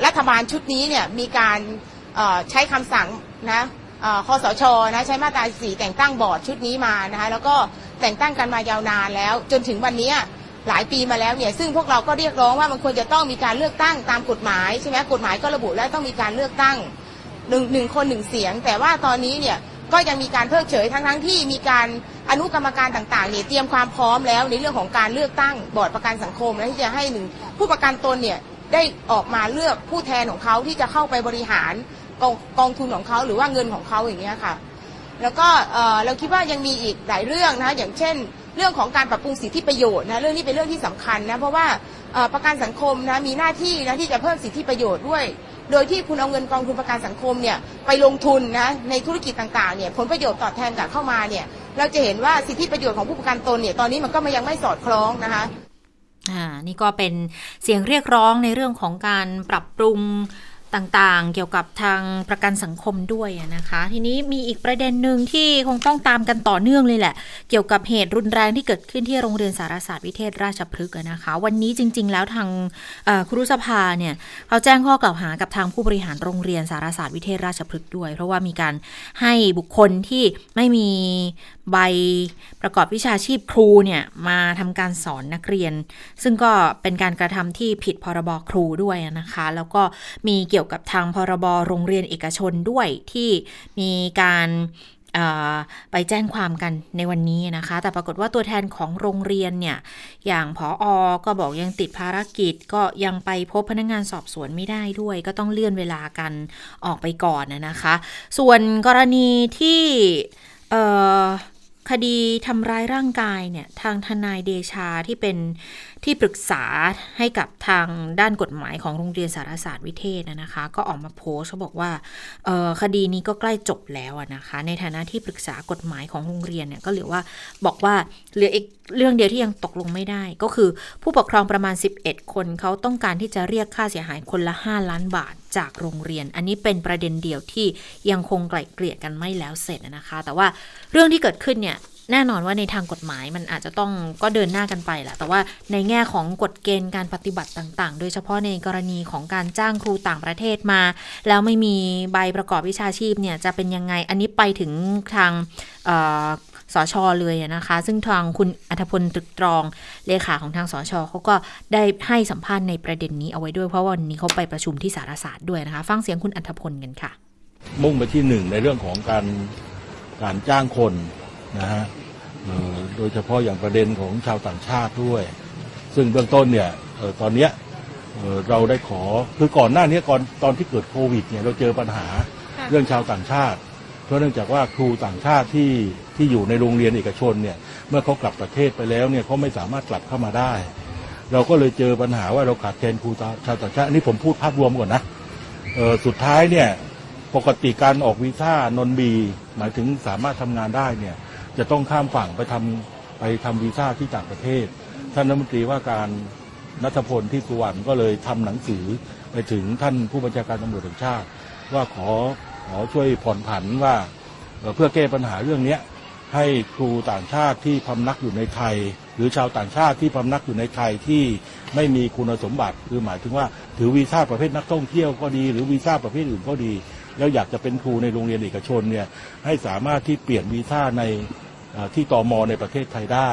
รัฐบาลชุดนี้เนี่ยมีการใช้คำสั่งนะเอ่อคอสชนะใช้มาตราสี่แต่งตั้งบอร์ดชุดนี้มานะคะแล้วก็แต่งตั้งกันมายาวนานแล้ว จนถึงวันนี้ หลายปีมาแล้วเนี่ยซึ่งพวกเราก็เรียกร้องว่ามันควรจะต้องมีการเลือกตั้งตามกฎหมายใช่ไหมกฎหมายก็ระบุแล้วต้องมีการเลือกตั้งหนึ่งหนึ่งคนหนึ่งเสียง แต่ว่าตอนนี้เนี่ยก็ยังมีการเพิกเฉยทั้งทั้งๆที่มีการอนุกรรมการต่างๆเนี่ยเตรียมความพร้อมแล้วในเรื่องของการเลือกตั้งบอร์ดประกันสังคมและที่จะให้หนึ่งผู้ประกันตนเนี่ยได้ออกมาเลือกผู้แทนของเขาที่จะเข้าไปบริหารกองกองทุนของเขาหรือว่าเงินของเขาอย่างเงี้ยค่ะ แล้วก็เอ่อเราคิดว่ายังมีอีกหลายเรื่องนะคะอย่างเช่น เรื่องของการปรับปรุงสิทธิประโยชน์นะเรื่องนี้เป็นเรื่องที่สำคัญนะเพราะว่าประกันสังคมนะมีหน้าที่นะที่จะเพิ่มสิทธิประโยชน์ด้วย โดยที่คุณเอาเงินกองทุนประกันสังคมเนี่ยไปลงทุนนะในธุรกิจต่างๆเนี่ยผลประโยชน์ตอบแทนกลับเข้ามาเนี่ยเราจะเห็นว่าสิทธิประโยชน์ของผู้ประกันตนเนี่ยตอนนี้มันก็ยังไม่สอดคล้องนะคะอ่านี่ก็เป็นเสียงเรียกร้องในเรื่องของการปรับปรุง ต่างๆ เกี่ยวกับทางประกันสังคมด้วยนะคะ ทีนี้มีอีกประเด็นหนึ่งที่คงต้องตามกันต่อเนื่องเลยแหละ เกี่ยวกับเหตุรุนแรงที่เกิดขึ้นที่โรงเรียนสารศาสตร์วิเทศราชพฤกษ์นะคะ วันนี้จริง ๆ แล้วทางครุสภาเนี่ยเขาแจ้งข้อกล่าวหากับทางผู้บริหารโรงเรียนสารศาสตร์วิเทศราชพฤกษ์ด้วย เพราะว่ามีการให้บุคคลที่ไม่มีใบประกอบวิชาชีพครูเนี่ยมาทำการสอนนักเรียน ซึ่งก็เป็นการกระทำที่ผิดพรบครูด้วยนะคะ แล้วก็มีเกี่ยวกับทางพรบโรงเรียนเอกชนด้วยที่มีการไปแจ้งความกันในวันนี้นะคะ แต่ปรากฏว่าตัวแทนของโรงเรียนเนี่ย อย่างผออก็บอกยังติดภารกิจ ก็ยังไปพบพนักงงานสอบสวนไม่ได้ด้วย ก็ต้องเลื่อนเวลากันออกไปก่อนนะคะ ส่วนกรณีที่ คดีทำร้ายร่างกายเนี่ยทางทนายเดชาที่เป็นที่ปรึกษาให้กับทางด้านกฎหมายของโรงเรียนสารศาสตร์วิเทศนะคะ ก็ออกมาโพสเขาบอกว่าคดีนี้ก็ใกล้จบแล้วนะคะ ในฐานะที่ปรึกษากฎหมายของโรงเรียนเนี่ยก็เหลือว่าบอกว่าเหลืออีกเรื่องเดียวที่ยังตกลงไม่ได้ ก็คือผู้ปกครองประมาณ 11 คนเขาต้องการที่จะเรียกค่าเสียหายคนละ 5 ล้านบาทจากโรงเรียน อันนี้เป็นประเด็นเดียวที่ยังคงไกล่เกลี่ยกันไม่แล้วเสร็จนะคะ แต่ว่าเรื่องที่เกิดขึ้นเนี่ย แน่นอนว่าในทางกฎหมายมันอาจจะต้องก็เดินหน้ากันไปแหละแต่ว่าในแง่ของกฎเกณฑ์การปฏิบัติต่างๆ โดยเฉพาะในกรณีของการจ้างครูต่างประเทศมา แล้วไม่มีใบประกอบวิชาชีพเนี่ยจะเป็นยังไงอันนี้ไปถึงทางสชเลยนะคะ ซึ่งทางคุณอัธพลตรึกตรองเลขาของทางสชเขาก็ได้ให้สัมภาษณ์ในประเด็นนี้เอาไว้ด้วยเพราะวันนี้เขาไปประชุมที่สารศาสตร์ด้วยนะคะ ฟังเสียงคุณอัธพลกันค่ะ มุ่งไปที่หนึ่งในเรื่องของการการจ้างคนนะฮะ โดยเฉพาะอย่างประเด็นของชาวต่างชาติด้วย ซึ่งเบื้องต้นเนี่ยตอนนี้เราได้ขอคือก่อนหน้านี้ก่อนตอนที่เกิดโควิดเนี่ยเราเจอปัญหาเรื่องชาวต่างชาติ เพราะเนื่องจากว่าครูต่างชาติที่ที่อยู่ในโรงเรียนเอกชนเนี่ยเมื่อเขากลับประเทศไปแล้วเนี่ยเขาไม่สามารถกลับเข้ามาได้ เราก็เลยเจอปัญหาว่าเราขาดแคลนครูชาวต่างชาตินี่ผมพูดภาพรวมก่อนนะสุดท้ายเนี่ยปกติการออกวีซ่านนบีหมายถึงสามารถทำงานได้เนี่ย จะต้องข้ามฝั่งไปทำไปทำวีซ่าที่ต่างประเทศ ท่านรัฐมนตรีว่าการนัทพลที่สุวรรณก็เลยทำหนังสือไปถึงท่านผู้บัญชาการตำรวจแห่งชาติ ว่าขอขอช่วยผ่อนผันว่าเพื่อแก้ปัญหาเรื่องนี้ให้ครูต่างชาติที่พำนักอยู่ในไทย หรือชาวต่างชาติที่พำนักอยู่ในไทยที่ไม่มีคุณสมบัติคือหมายถึงว่าถือวีซ่าประเภทนักท่องเที่ยวก็ดี หรือวีซ่าประเภทอื่นก็ดี แล้วอยากจะเป็นครูในโรงเรียนเอกชนเนี่ยให้สามารถที่เปลี่ยนวีซ่าในที่ตอมอในประเทศไทยได้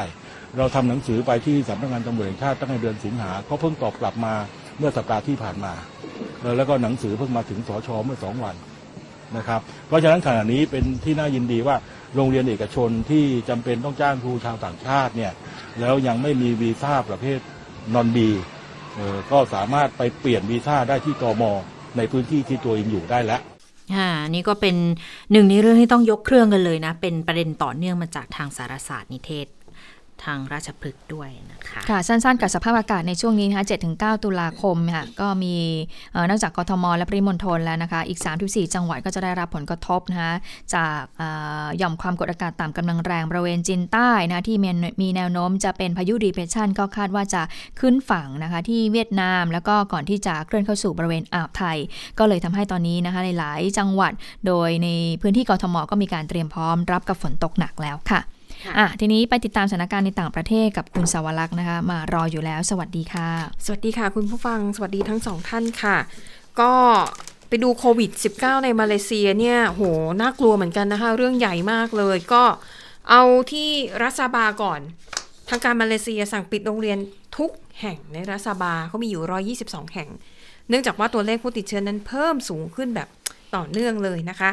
เราทำหนังสือไปที่สำนักงานตำรวจแห่งชาติตั้งแต่เดือนสิงหาเขาเพิ่งตอบกลับมาเมื่อสัปดาห์ที่ผ่านมา แล้วก็หนังสือเพิ่งมาถึงสชเมื่อสองวันนะครับเพราะฉะนั้นขณะนี้เป็นที่น่ายินดีว่าโรงเรียนเอกชนที่จำเป็นต้องจ้างครูชาวต่างชาติเนี่ยแล้วยังไม่มีวีซ่าประเภทนอนบีก็สามารถไปเปลี่ยนวีซ่าได้ที่ตอมอในพื้นที่ที่ตัวเองอยู่ได้แล้ว ค่ะนี่ก็เป็นหนึ่งในเรื่องที่ต้องยกเครื่องกันเลยนะ เป็นประเด็นต่อเนื่องมาจากทางสารศาสตร์นิเทศ ทางราชพฤกษ์ด้วยนะคะค่ะสั้นๆ กับสภาพอากาศในช่วงนี้นะคะ7-9 ตุลาคมค่ะก็มีนอกจากกทม และปริมณฑลแล้วนะคะอีก 3-4 จังหวัดก็จะได้รับผลกระทบนะคะจากหย่อมความกดอากาศต่ำกำลังแรงบริเวณจีนใต้นะที่มีแนวโน้มจะเป็นพายุดีเพรสชันก็คาดว่าจะขึ้นฝั่งนะคะที่เวียดนาม แล้วก็ก่อนที่จะเคลื่อนเข้าสู่บริเวณอ่าวไทย ก็เลยทำให้ตอนนี้นะคะหลายจังหวัด โดยในพื้นที่กทม ก็มีการเตรียมพร้อมรับกับฝนตกหนักแล้วค่ะ อะทีนี้ไปติดตามสถานการณ์ในต่างประเทศกับคุณสวรักษ์นะคะ มารออยู่แล้ว สวัสดีค่ะ สวัสดีค่ะ คุณผู้ฟังสวัสดีทั้งสองท่านค่ะ ก็ไปดูโควิด -19 ในมาเลเซียเนี่ยโหน่ากลัวเหมือนกันนะคะ เรื่องใหญ่มากเลยก็เอาที่รัสบาก่อน ทางการมาเลเซียสั่งปิดโรงเรียนทุกแห่งในรัสบาเขามีอยู่ 122 แห่ง เนื่องจากว่าตัวเลขผู้ติดเชื้อนั้นเพิ่มสูงขึ้นแบบต่อเนื่องเลยนะคะ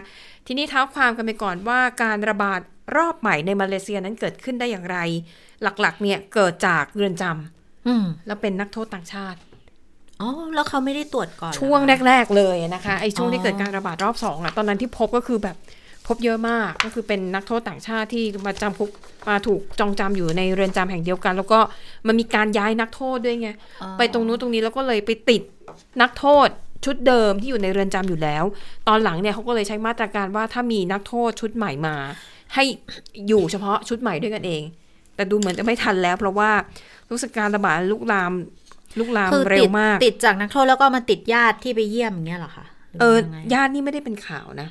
ทีนี้เท้าความกันไปก่อนว่าการระบาด รอบใหม่ในมาเลเซียนั้นเกิดขึ้นได้อย่างไร หลักๆ เนี่ยเกิดจากเรือนจำแล้วเป็นนักโทษต่างชาติอ๋อแล้วเขาไม่ได้ตรวจก่อน ช่วงแรก ๆ เลยนะคะไอ้ช่วงที่เกิดการระบาดรอบสองอะตอนนั้นที่พบก็คือแบบพบเยอะมากก็คือเป็นนักโทษต่างชาติที่มาจำคุกมาถูกจองจำอยู่ในเรือนจำแห่งเดียวกัน แล้วก็มันมีการย้ายนักโทษด้วยไงไปตรงนู้นตรงนี้แล้วก็เลยไปติดนักโทษชุดเดิมที่อยู่ในเรือนจำอยู่แล้ว ตอนหลังเนี่ยเขาก็เลยใช้มาตรการว่าถ้ามีนักโทษชุดใหม่มา ให้อยู่เฉพาะชุดใหม่ด้วยกันเอง แต่ดูเหมือนจะไม่ทันแล้ว เพราะว่ารู้สึกการระบาดลุกลามลุกลามเร็วมาก ติดจากนักโทษแล้วก็มาติดญาติที่ไปเยี่ยมอย่างเงี้ยหรอคะเออญาตินี่ไม่ได้เป็นข่าวนะ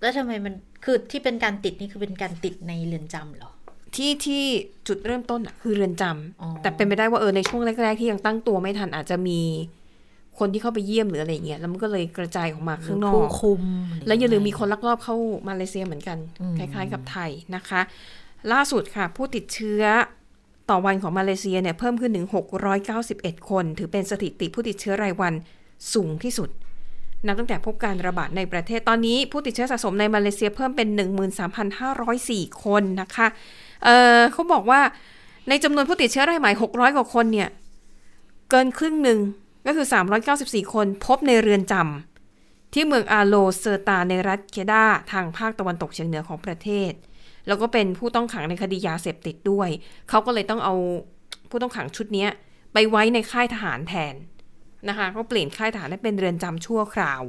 แล้วทำไมมันคือที่เป็นการติดนี่คือเป็นการติดในเรือนจำหรอที่ที่จุดเริ่มต้นอะคือเรือนจำแต่เป็นไปได้ว่าเออในช่วงแรก ๆ ที่ยังตั้งตัวไม่ทันอาจจะมี คนที่เข้าไปเยี่ยมหรืออะไรเงี้ยแล้วมันก็เลยกระจายออกมาข้างนอผู้กคุม แล้วอย่าลืมมีคนลักลอบเข้ามาเลเซียเหมือนกันอืมคล้ายๆกับไทยนะคะ ล่าสุดค่ะผู้ติดเชื้อต่อวันของมาเลเซียเนี่ยเพิ่มขึ้นถึง 691 คน ถือเป็นสถิติผู้ติดเชื้อรายวันสูงที่สุด นับตั้งแต่พบการระบาดในประเทศตอนนี้ผู้ติดเชื้อสะสมในมาเลเซียเพิ่มเป็น 13,504 คนนะคะเอ่อเขาบอกว่าในจำนวนผู้ติดเชื้อรายใหม่ 600 กว่าคนเนี่ย เกินครึ่งหนึ่ง ก็คือ 394 คนพบในเรือนจำที่เมืองอาโลเซอร์ตาในรัฐเคดาทางภาคตะวันตกเฉียงเหนือของประเทศ แล้วก็เป็นผู้ต้องขังในคดียาเสพติดด้วย เขาก็เลยต้องเอาผู้ต้องขังชุดเนี้ยไปไว้ในค่ายทหารแทนนะคะก็เปลี่ยนค่ายทหารให้เป็นเรือนจำชั่วคราว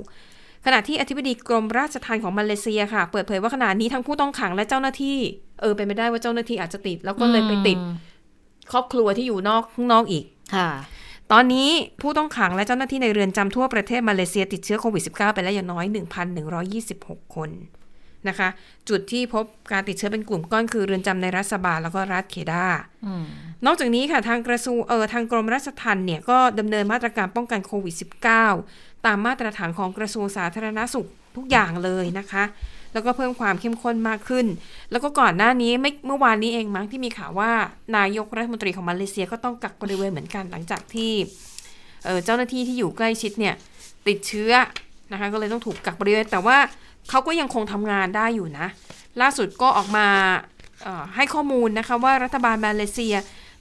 ขณะที่อธิบดีกรมราชทัณฑ์ของมาเลเซียค่ะ เปิดเผยว่าขณะนี้ทั้งผู้ต้องขังและเจ้าหน้าที่ เออเป็นไปได้ว่าเจ้าหน้าที่อาจจะติด แล้วก็เลยไปติด ครอบครัวที่อยู่นอกข้างนอกอีกค่ะ ตอนนี้ผู้ต้องขังและเจ้าหน้าที่ในเรือนจำทั่วประเทศมาเลเซียติดเชื้อโควิด -19 ไปแล้วอย่างน้อย 1,126 คนนะคะ จุดที่พบการติดเชื้อเป็นกลุ่มก้อนคือเรือนจำในรัฐสบาแล้วก็รัฐเคดานอกจากนี้ค่ะทางกระทรวงเออทางกรมราชทัณฑ์เนี่ยก็ดำเนินมาตรการป้องกันโควิด -19 ตามมาตรฐานของกระทรวงสาธารณสุขทุกอย่างเลยนะคะ แล้วก็เพิ่มความเข้มข้นมากขึ้น แล้วก็ก่อนหน้านี้ไม่เมื่อวานนี้เองมั้งที่มีข่าวว่านายกรัฐมนตรีของมาเลเซียก็ต้องกักบริเวณเหมือนกันหลังจากที่เจ้าหน้าที่ที่อยู่ใกล้ชิดเนี่ยติดเชื้อนะคะก็เลยต้องถูกกักบริเวณ แต่ว่าเขาก็ยังคงทำงานได้อยู่นะ ล่าสุดก็ออกมาให้ข้อมูลนะคะว่ารัฐบาลมาเลเซีย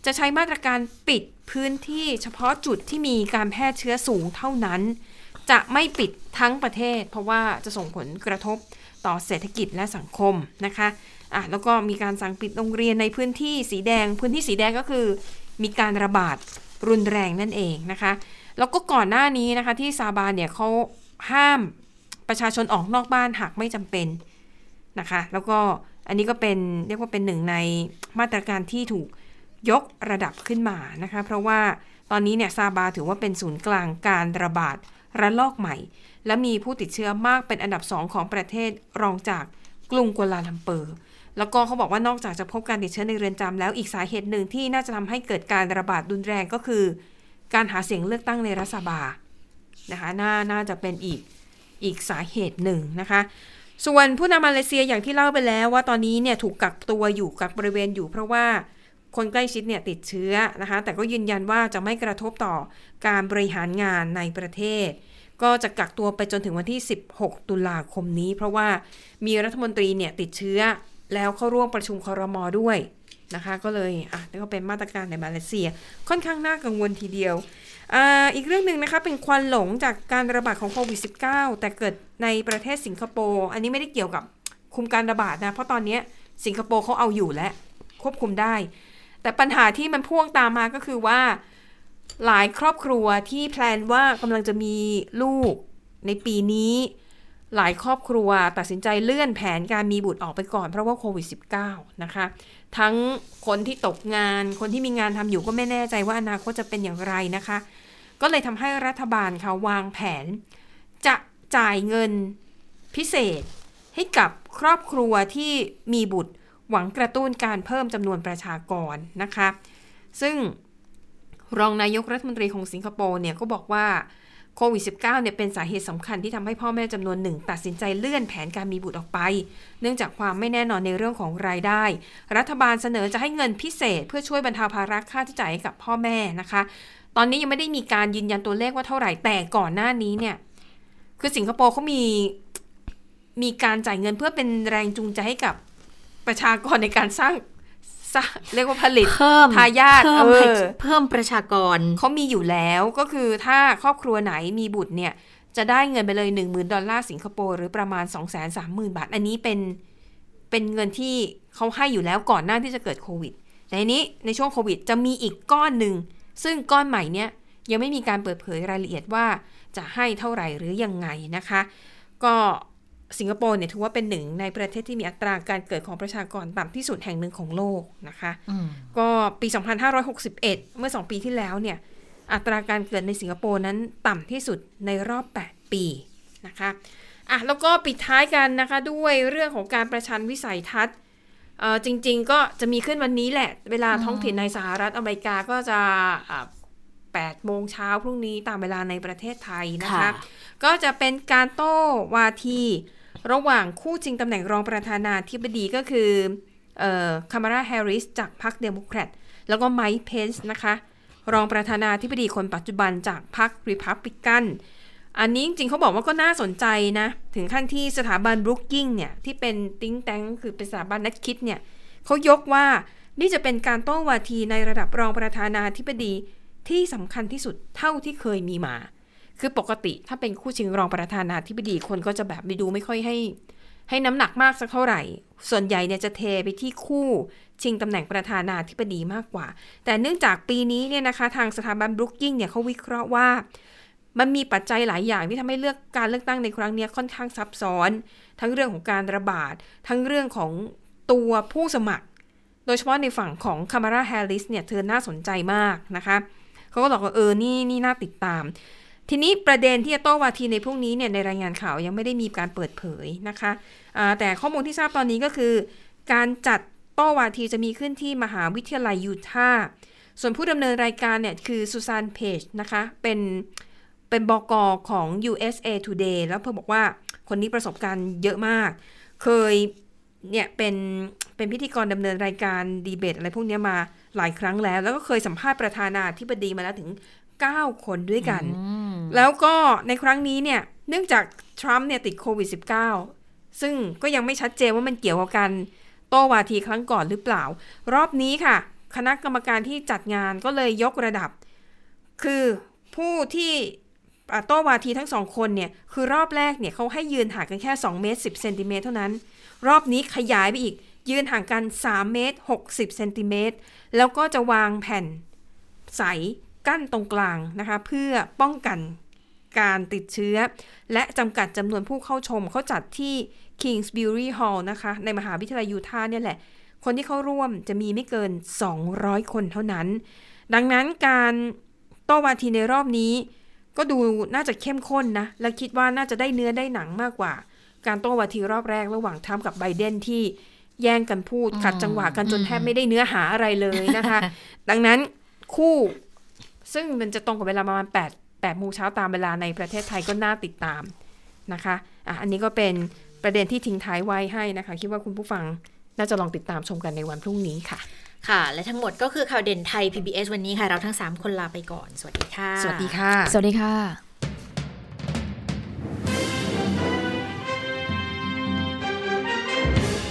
จะใช้มาตรการปิดพื้นที่เฉพาะจุดที่มีการแพร่เชื้อสูงเท่านั้น จะไม่ปิดทั้งประเทศ เพราะว่าจะส่งผลกระทบ ต่อเศรษฐกิจและสังคมนะคะอะแล้วก็มีการสั่งปิดโรงเรียนในพื้นที่สีแดง พื้นที่สีแดงก็คือมีการระบาดรุนแรงนั่นเองนะคะ แล้วก็ก่อนหน้านี้นะคะที่ซาบานเนี่ยเขาห้ามประชาชนออกนอกบ้านหากไม่จำเป็นนะคะ แล้วก็อันนี้ก็เป็นเรียกว่าเป็นหนึ่งในมาตรการที่ถูกยกระดับขึ้นมานะคะ เพราะว่าตอนนี้เนี่ยซาบาถือว่าเป็นศูนย์กลางการระบาดระลอกใหม่ และมีผู้ติดเชื้อมากเป็นอันดับสองของประเทศรองจากกรุงกัวลาลัมเปอร์ แล้วก็เขาบอกว่านอกจากจะพบการติดเชื้อในเรือนจำแล้วอีกสาเหตุหนึ่งที่น่าจะทำให้เกิดการระบาดรุนแรงก็คือ การหาเสียงเลือกตั้งในรัฐสภานะคะน่าน่าจะเป็นอีกอีกสาเหตุหนึ่งนะคะ ส่วนผู้นำมาเลเซียอย่างที่เล่าไปแล้วว่าตอนนี้เนี่ยถูกกักตัวอยู่กักบริเวณอยู่เพราะว่าคนใกล้ชิดเนี่ยติดเชื้อนะคะ แต่ก็ยืนยันว่าจะไม่กระทบต่อการบริหารงานในประเทศ ก็จะกักตัวไปจนถึงวันที่ 16 ตุลาคมนี้ เพราะว่ามีรัฐมนตรีเนี่ยติดเชื้อ แล้วเข้าร่วมประชุมคอรมอด้วยนะคะก็เลยอะนี่ก็เป็นมาตรการในมาเลเซีย ค่อนข้างน่ากังวลทีเดียวออีกเรื่องหนึ่งนะคะเป็นควันหลงจากการระบาดของโควิด -19 แต่เกิดในประเทศสิงคโปร์อันนี้ไม่ได้เกี่ยวกับคุมการระบาดนะ เพราะตอนนี้สิงคโปร์เขาเอาอยู่และควบคุมได้ แต่ปัญหาที่มันพ่วงตามมาก็คือว่า หลายครอบครัวที่แพลนว่ากำลังจะมีลูกในปีนี้ หลายครอบครัวตัดสินใจเลื่อนแผนการมีบุตรออกไปก่อนเพราะว่าโควิด -19 นะคะ ทั้งคนที่ตกงาน คนที่มีงานทำอยู่ก็ไม่แน่ใจว่าอนาคตจะเป็นอย่างไรนะคะ ก็เลยทำให้รัฐบาลค่ะวางแผน จะจ่ายเงินพิเศษให้กับครอบครัวที่มีบุตรหวังกระตุ้นการเพิ่มจำนวนประชากรนะคะ ซึ่ง รองนายกรัฐมนตรีของสิงคโปร์เนี่ยก็บอกว่าโควิด -19 เนี่ยเป็นสาเหตุสำคัญที่ทำให้พ่อแม่จำนวนหนึ่งตัดสินใจเลื่อนแผนการมีบุตรออกไป เนื่องจากความไม่แน่นอนในเรื่องของรายได้ รัฐบาลเสนอจะให้เงินพิเศษ เพื่อช่วยบรรเทาภาระค่าใช้จ่ายให้กับพ่อแม่นะคะ ตอนนี้ยังไม่ได้มีการยืนยันตัวเลขว่าเท่าไหร่แต่ก่อนหน้านี้เนี่ยคือสิงคโปร์เขามีมีการจ่ายเงินเพื่อเป็นแรงจูงใจให้กับประชากรในการสร้าง เรียกว่าผลิตเพิ่มทายาทเพิ่มเอให้อเพิ่มประชากรเขามีอยู่แล้วก็คือถ้าครอบครัวไหนมีบุตรเนี่ย จะได้เงินไปเลย 1 0,000 ดอลลาร์สิงคโปร์หรือประมาณ 2 3 0 0 0 0 บาท อันนี้เป็นเป็นเงินที่เขาให้อยู่แล้วก่อนหน้าที่จะเกิดโควิดแต่ทีนี้ในช่วงโควิดจะมีอีกก้อนหนึ่งซึ่งก้อนใหม่เนี่ยยังไม่มีการเปิดเผยรายละเอียดว่าจะให้เท่าไหร่หรือยังไงนะคะ ก็ สิงคโปร์เนี่ยถือว่าเป็นหนึ่งในประเทศที่มีอัตราการเกิดของประชากรต่ำที่สุดแห่งหนึ่งของโลกนะคะอืมก็ปี 2561 เมื่อ 2 ปีที่แล้วเนี่ยอัตราการเกิดในสิงคโปร์นั้นต่ำที่สุดในรอบ 8 ปีนะคะอะแล้วก็ปิดท้ายกันนะคะด้วยเรื่องของการประชันวิสัยทัศน์เอ่อจริง ๆ ก็จะมีขึ้นวันนี้แหละ เวลาท้องถิ่นในสหรัฐอเมริกาก็จะอะ 8 โมงเช้าพรุ่งนี้ตามเวลาในประเทศไทยนะคะค่ะก็จะเป็นการโต้วาที ระหว่างคู่ชิงตำแหน่งรองประธานาธิบดีก็คือเอ่อคามาลาแฮร์ริสจากพรรคเดโมแครตแล้วก็ไมค์เพนส์นะคะ รองประธานาธิบดีคนปัจจุบันจากพรรคริพับลิกันอันนี้จริงๆเขาบอกว่าก็น่าสนใจนะ ถึงขั้นที่สถาบันบรุกกิงเนี่ย ที่เป็น think tank คือเป็นสถาบันนักคิดเนี่ยเขายกว่านี่จะเป็นการโต้วาทีในระดับรองประธานาธิบดี ที่สำคัญที่สุดเท่าที่เคยมีมา คือปกติถ้าเป็นคู่ชิงรองประธานาธิบดีคนก็จะแบบไม่ดูไม่ค่อยให้ ให้น้ำหนักมากสักเท่าไหร่ ส่วนใหญ่เนี่ยจะเทไปที่คู่ชิงตำแหน่งประธานาธิบดีมากกว่า แต่เนื่องจากปีนี้เนี่ยนะคะ ทางสถาบันบรุกกิงเนี่ยเขาวิเคราะห์ว่ามันมีปัจจัยหลายอย่างที่ทำให้เลือกการเลือกตั้งในครั้งนี้ค่อนข้างซับซ้อน ทั้งเรื่องของการระบาด ทั้งเรื่องของตัวผู้สมัคร โดยเฉพาะในฝั่งของคามาราแฮร์ริสเนี่ยเธอน่าสนใจมากนะคะ เขาก็บอกว่าเออนี่นี่น่าติดตาม ทีนี้ประเด็นที่จะโต้วาทีในพรุ่งนี้เนี่ยในรายงานข่าวยังไม่ได้มีการเปิดเผยนะคะอ่าแต่ข้อมูลที่ทราบตอนนี้ก็คือ การจัดโต้วาทีจะมีขึ้นที่มหาวิทยาลัยยูทาห์ส่วนผู้ดำเนินรายการเนี่ยคือซูซานเพจนะคะเป็นเป็นบกของ USA Today แล้วเธอบอกว่าคนนี้ประสบการณ์เยอะมาก เคยเนี่ยเป็นเป็นพิธีกรดำเนินรายการดีเบตอะไรพวกนี้มา หลายครั้งแล้ว แล้วก็เคยสัมภาษณ์ประธานาธิบดีมาแล้วถึง 9 คนด้วยกัน แล้วก็ในครั้งนี้เนี่ยเนื่องจากทรัมป์เนี่ยติดโควิด -19 ซึ่งก็ยังไม่ชัดเจนว่ามันเกี่ยวกับการโต้วาทีครั้งก่อนหรือเปล่า รอบนี้ค่ะ คณะกรรมการที่จัดงานก็เลยยกระดับ คือผู้ที่อ่าโต้วาทีทั้งสองคนเนี่ย คือรอบแรกเนี่ยเขาให้ยืนห่างกันแค่ 2 เมตร 10เซนติเมตรเท่านั้น รอบนี้ขยายไปอีกยืนห่างกัน 3 เมตร 60เซนติเมตร แล้วก็จะวางแผ่นใสกั้นตรงกลางนะคะ เพื่อป้องกันการติดเชื้อ และจำกัดจำนวนผู้เข้าชมเขาจัดที่ Kingsbury Hall นะคะ ในมหาวิทยาลัยยูทาห์เนี่ยแหละ คนที่เข้าร่วมจะมีไม่เกิน 200 คนเท่านั้น ดังนั้นการโต้วาทีในรอบนี้ ก็ดูน่าจะเข้มข้นนะ และคิดว่าน่าจะได้เนื้อได้หนังมากกว่า การโต้วาทีรอบแรกระหว่างทรัมป์กับไบเดนที่ แย่งกันพูดขัดจังหวะกันจนแทบไม่ได้เนื้อหาอะไรเลยนะคะ ดังนั้นคู่ ซึ่งมันจะตรงกับเวลาประมาณ8 8โมงเช้าตามเวลาในประเทศไทยก็น่าติดตามนะคะอะอันนี้ก็เป็นประเด็นที่ทิ้งท้ายไว้ให้นะคะ คิดว่าคุณผู้ฟังน่าจะลองติดตามชมกันในวันพรุ่งนี้ค่ะ ค่ะ และทั้งหมดก็คือข่าวเด่นไทย PBS วันนี้ค่ะ เราทั้ง 3 คนลาไปก่อน สวัสดีค่ะ สวัสดีค่ะ สวัสดีค่ะ